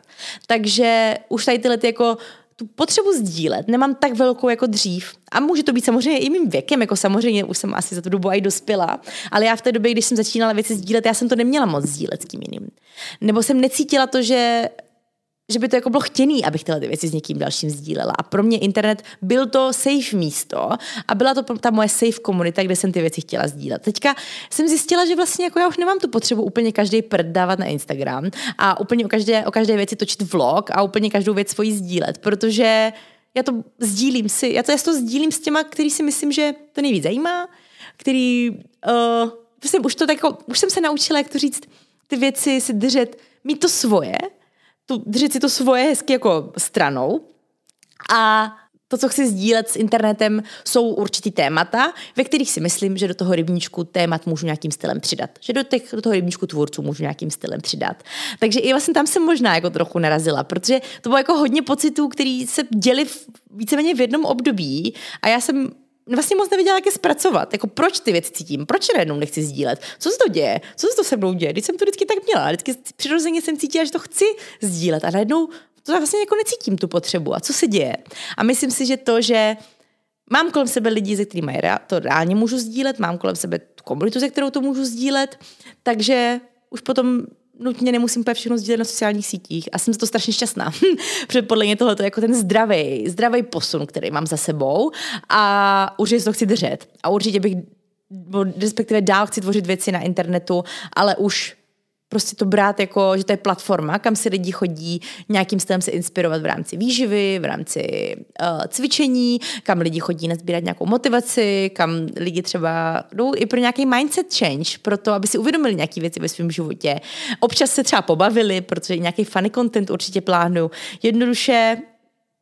Takže už tady tyhle ty jako tu potřebu sdílet nemám tak velkou jako dřív. A může to být samozřejmě i mým věkem, jako samozřejmě už jsem asi za tu dobu i dospěla, ale já v té době, když jsem začínala věci sdílet, já jsem to neměla moc sdílet s tím jiným. Nebo jsem necítila to, že že by to jako bylo chtěný, abych tyhle ty věci s někým dalším sdílela. A pro mě internet byl to safe místo a byla to ta moje safe komunita, kde jsem ty věci chtěla sdílet. Teďka jsem zjistila, že vlastně jako já už nemám tu potřebu úplně každý prd dávat na Instagram a úplně o každé, o každé věci točit vlog a úplně každou věc svoji sdílet, protože já to sdílím si, já to, já to sdílím s těma, který si myslím, že to nejvíc zajímá, který, uh, jsem, už, to jako, už jsem se naučila, jak to říct, ty věci si držet, mít to svoje, tu, držet si to svoje hezky jako stranou a to, co chci sdílet s internetem, jsou určitý témata, ve kterých si myslím, že do toho rybníčku témat můžu nějakým stylem přidat. Že do, těch, do toho rybníčku tvůrců můžu nějakým stylem přidat. Takže i vlastně tam jsem možná jako trochu narazila, protože to bylo jako hodně pocitů, který se děli víceméně v jednom období a já jsem vlastně moc nevěděla, jak je zpracovat. Jako proč ty věci cítím, proč najednou nechci sdílet, co se to děje, co se to se mnou děje, když jsem to vždycky tak měla, vždycky přirozeně jsem cítila, že to chci sdílet a najednou to vlastně jako necítím tu potřebu. A co se děje. A myslím si, že to, že mám kolem sebe lidi, ze kterými to reálně můžu sdílet, mám kolem sebe tu komunitu, ze kterou to můžu sdílet, takže už potom nutně nemusím úplně všechno sdílet na sociálních sítích a jsem za to strašně šťastná. Protože podle mě tohle je jako ten zdravý, zdravý posun, který mám za sebou a určitě to chci držet. A určitě bych, respektive dál chci tvořit věci na internetu, ale už prostě to brát jako, že to je platforma, kam si lidi chodí nějakým stylem se inspirovat v rámci výživy, v rámci uh, cvičení, kam lidi chodí nazbírat nějakou motivaci, kam lidi třeba jdou i pro nějaký mindset change, pro to, aby si uvědomili nějaké věci ve svém životě. Občas se třeba pobavili, protože nějaký funny content určitě plánuju. Jednoduše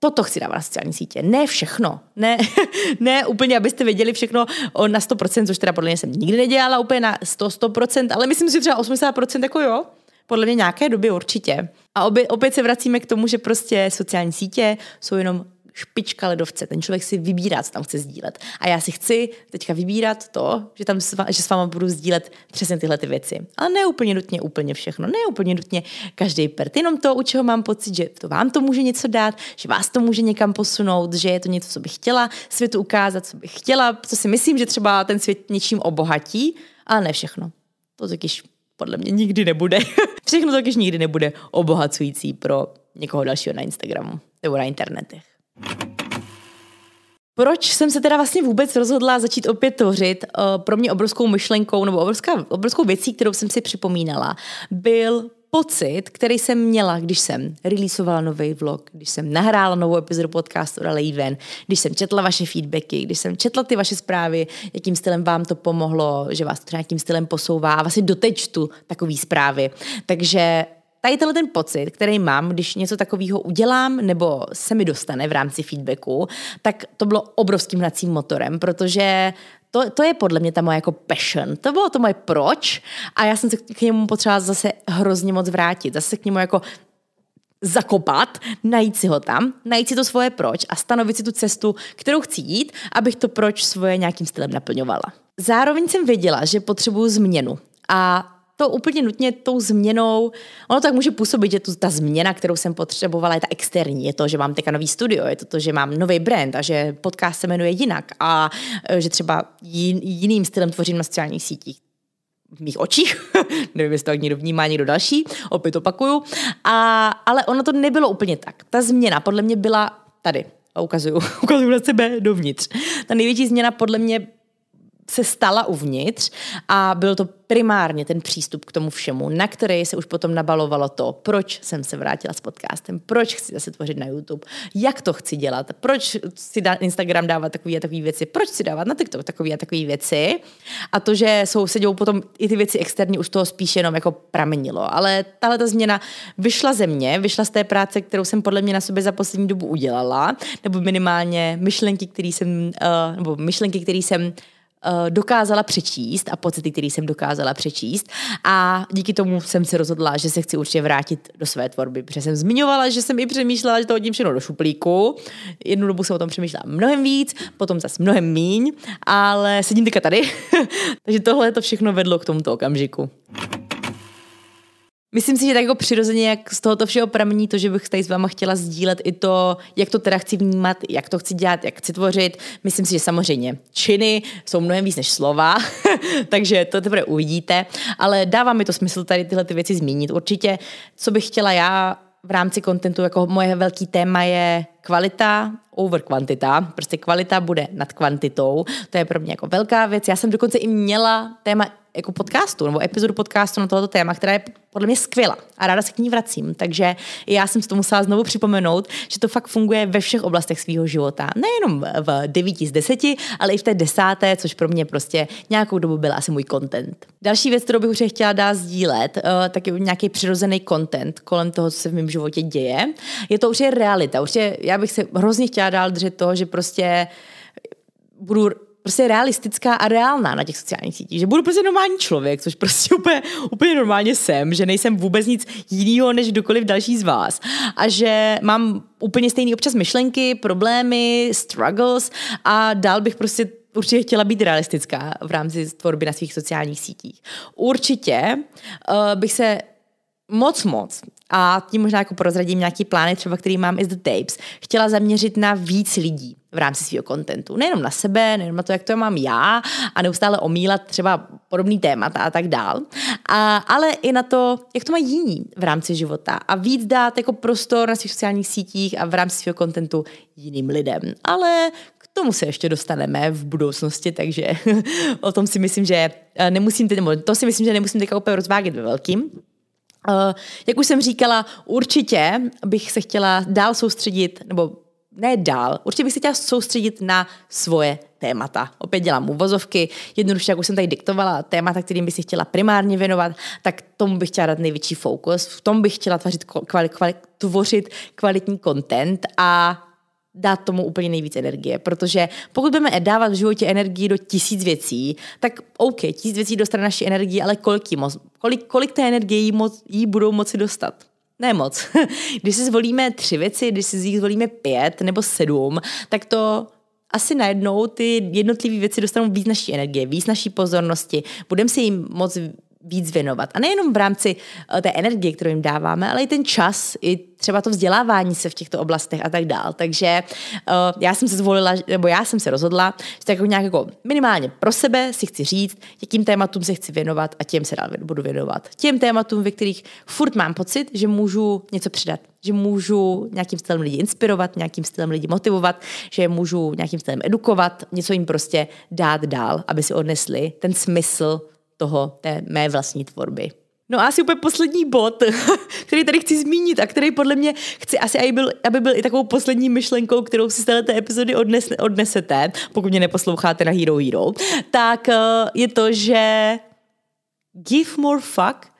toto chci dávat na sociální sítě. Ne všechno. Ne, ne úplně, abyste věděli všechno na 100%, což teda podle mě jsem nikdy nedělala úplně na 100, 100%, ale myslím si, že třeba 80% jako jo. Podle mě nějaké doby určitě. A obě, opět se vracíme k tomu, že prostě sociální sítě jsou jenom špička ledovce. Ten člověk si vybírá, co tam chce sdílet. A já si chci teďka vybírat to, že, tam s, že s váma budu sdílet přesně tyhle ty věci. Ale ne úplně nutně úplně všechno, ne úplně nutně každý pert, jenom to, u čeho mám pocit, že to vám to může něco dát, že vás to může někam posunout, že je to něco, co bych chtěla světu ukázat, co bych chtěla, co si myslím, že třeba ten svět něčím obohatí, ale ne všechno. To totiž podle mě nikdy nebude. všechno totiž nikdy nebude obohacující pro někoho dalšího na Instagramu nebo na internetech. Proč jsem se teda vlastně vůbec rozhodla začít opět tvořit? Eh, pro mě obrovskou myšlenkou nebo obrovská, obrovskou věcí, kterou jsem si připomínala, byl pocit, který jsem měla, když jsem releasovala nový vlog, když jsem nahrála novou epizodu podcastu Ale ven, když jsem četla vaše feedbacky, když jsem četla ty vaše zprávy, jakým stylem vám to pomohlo, že vás to třeba nějakým stylem posouvá a vlastně doteď tu takový zprávy. Takže tady tenhle ten pocit, který mám, když něco takového udělám nebo se mi dostane v rámci feedbacku, tak to bylo obrovským hnacím motorem, protože to, to je podle mě ta moje jako passion. To bylo to moje proč a já jsem se k němu potřebovala zase hrozně moc vrátit. Zase k němu jako zakopat, najít si ho tam, najít si to svoje proč a stanovit si tu cestu, kterou chci jít, abych to proč svoje nějakým stylem naplňovala. Zároveň jsem věděla, že potřebuju změnu a to úplně nutně tou změnou, ono tak může působit, že tu, ta změna, kterou jsem potřebovala, je ta externí. Je to, že mám teďka nový studio, je to to, že mám nový brand a že podcast se jmenuje jinak a e, že třeba jiným stylem tvořím na sociálních sítích v mých očích, nevím, jestli to někdo vnímá, někdo další, opět opakuju, a, ale ono to nebylo úplně tak. Ta změna podle mě byla tady, a ukazuju, ukazuju na sebe dovnitř. Ta největší změna podle mě se stala uvnitř a byl to primárně ten přístup k tomu všemu, na který se už potom nabalovalo to, proč jsem se vrátila s podcastem, proč chci zase tvořit na YouTube, jak to chci dělat, proč si na Instagram dávat takové a takové věci, proč si dávat na TikTok takové a takové věci. A to, že jsou, se dějou potom i ty věci externí, už toho spíš jenom jako pramenilo. Ale tahle ta změna vyšla ze mě, vyšla z té práce, kterou jsem podle mě na sobě za poslední dobu udělala, nebo minimálně myšlenky, které jsem, uh, nebo myšlenky, které jsem dokázala přečíst a pocity, které jsem dokázala přečíst. A díky tomu jsem se rozhodla, že se chci určitě vrátit do své tvorby, protože jsem zmiňovala, že jsem i přemýšlela, že to hodím všechno do šuplíku. Jednu dobu jsem o tom přemýšlela mnohem víc, potom zase mnohem míň, ale sedím teďka tady. Takže tohle to všechno vedlo k tomuto okamžiku. Myslím si, že tak jako přirozeně, jak z tohoto všeho pramení to, že bych tady s váma chtěla sdílet i to, jak to teda chci vnímat, jak to chci dělat, jak chci tvořit. Myslím si, že samozřejmě činy jsou mnohem víc než slova, takže to teprve uvidíte, ale dává mi to smysl tady tyhle ty věci zmínit. Určitě, co bych chtěla já v rámci kontentu jako moje velký téma je kvalita over kvantita. Prostě kvalita bude nad kvantitou. To je pro mě jako velká věc. Já jsem dokonce i měla téma jako podcastu nebo epizodu podcastu na tohoto téma, která je podle mě skvělá a ráda se k ní vracím. Takže já jsem si to musela znovu připomenout, že to fakt funguje ve všech oblastech svého života. Nejenom v 9 z 10, ale i v té desáté, což pro mě prostě nějakou dobu byl asi můj content. Další věc, kterou bych už chtěla dát sdílet, uh, tak je nějaký přirozený content kolem toho, co se v mém životě děje. Je to už je realita. Už je, já bych se hrozně chtěla dál držet toho, že prostě budu prostě realistická a reálná na těch sociálních sítích. Že budu prostě normální člověk, což prostě úplně, úplně normálně jsem, že nejsem vůbec nic jiného než kdokoliv další z vás. A že mám úplně stejný občas myšlenky, problémy, struggles a dál bych prostě určitě chtěla být realistická v rámci tvorby na svých sociálních sítích. Určitě uh, bych se moc, moc. A tím možná jako prozradím nějaký plány, třeba který mám i z The Tapes, chtěla zaměřit na víc lidí v rámci svého kontentu. Nejenom na sebe, nejenom na to, jak to mám já a neustále omílat třeba podobný témata a tak dál, a, ale i na to, jak to mají jiní v rámci života. A víc dát jako prostor na svých sociálních sítích a v rámci svého kontentu jiným lidem. Ale k tomu se ještě dostaneme v budoucnosti, takže o tom si myslím, že eh, nemusím, teď, to si myslím, že nemusím teďka úplně rozvádět ve velkým, jak už jsem říkala, určitě bych se chtěla dál soustředit, nebo ne dál, určitě bych se chtěla soustředit na svoje témata. Opět dělám uvozovky, jednoduše, jak už jsem tady diktovala témata, kterým bych si chtěla primárně věnovat, tak tomu bych chtěla dát největší fokus, v tom bych chtěla tvořit, kvali, kvali, tvořit kvalitní content a dát tomu úplně nejvíc energie, protože pokud budeme dávat v životě energii do tisíc věcí, tak OK, tisíc věcí dostane naši energii, ale kolik, jí moc, kolik, kolik té energie jí, moc, jí budou moci dostat? Ne moc. když si zvolíme tři věci, když si z nich zvolíme pět nebo sedm, tak to asi najednou ty jednotlivé věci dostanou víc naší energie, víc naší pozornosti, budeme si jim moc víc věnovat. A nejenom v rámci eh, té energie, kterou jim dáváme, ale i ten čas, i třeba to vzdělávání se v těchto oblastech a tak dál. Takže uh, já jsem se zvolila, nebo já jsem se rozhodla, že tak nějak jako minimálně pro sebe si chci říct, jakým tématům se chci věnovat a těm se dál budu věnovat. Těm tématům, ve kterých furt mám pocit, že můžu něco přidat, že můžu nějakým stylem lidi inspirovat, nějakým stylem lidi motivovat, že můžu nějakým stylem edukovat, něco jim prostě dát dál, aby si odnesli ten smysl toho, té mé vlastní tvorby. No a asi úplně poslední bod, který tady chci zmínit a který podle mě chci asi, aby byl, aby byl i takovou poslední myšlenkou, kterou si z této epizody odnes, odnesete, pokud mě neposloucháte na Hero Hero, tak uh, je to, že give more fuck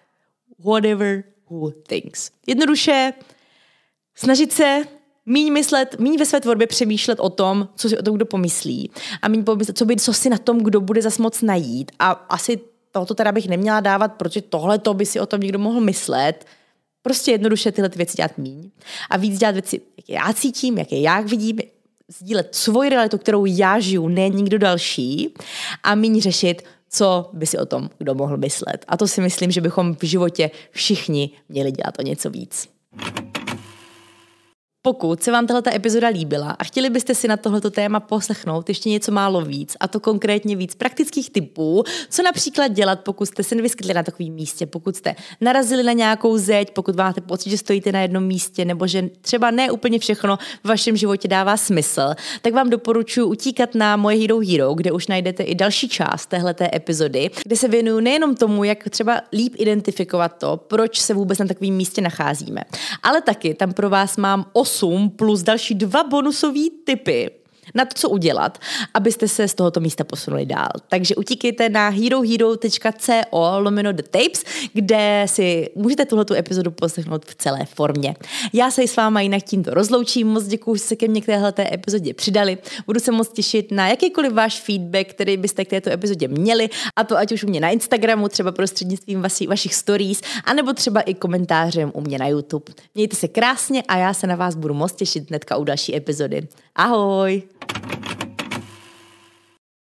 whatever who thinks. Jednoduše snažit se míň myslet, míň ve své tvorbě přemýšlet o tom, co si o tom kdo pomyslí a míň pomyslet, co, by, co si na tom, kdo bude zas moc najít a asi tohoto teda bych neměla dávat, protože tohle to by si o tom někdo mohl myslet. Prostě jednoduše tyhle ty věci dělat míň. A víc dělat věci, jak já cítím, jak je já vidím, sdílet svoji realitu, kterou já žiju, ne nikdo další. A míň řešit, co by si o tom kdo mohl myslet. A to si myslím, že bychom v životě všichni měli dělat o něco víc. Pokud se vám tato epizoda líbila a chtěli byste si na tohleto téma poslechnout ještě něco málo víc, a to konkrétně víc praktických typů, co například dělat, pokud jste se nevyskytli na takovém místě, pokud jste narazili na nějakou zeď, pokud máte pocit, že stojíte na jednom místě, nebo že třeba ne úplně všechno v vašem životě dává smysl, tak vám doporučuji utíkat na moje Hero Hero, kde už najdete i další část téhleté epizody, kde se věnuju nejenom tomu, jak třeba líp identifikovat to, proč se vůbec na takovém místě nacházíme, ale taky tam pro vás mám 8 plus další dva bonusové typy na to, co udělat, abyste se z tohoto místa posunuli dál. Takže utíkejte na herohero.co lomeno the tapes, kde si můžete tuhletu epizodu poslechnout v celé formě. Já se s váma jinak tímto rozloučím, moc děkuji, že se ke mně k téhleté epizodě přidali. Budu se moc těšit na jakýkoliv váš feedback, který byste k této epizodě měli, a to ať už u mě na Instagramu, třeba prostřednictvím vaši, vašich stories, anebo třeba i komentářem u mě na YouTube. Mějte se krásně a já se na vás budu moc těšit hnedka u další epizody. Ahoj!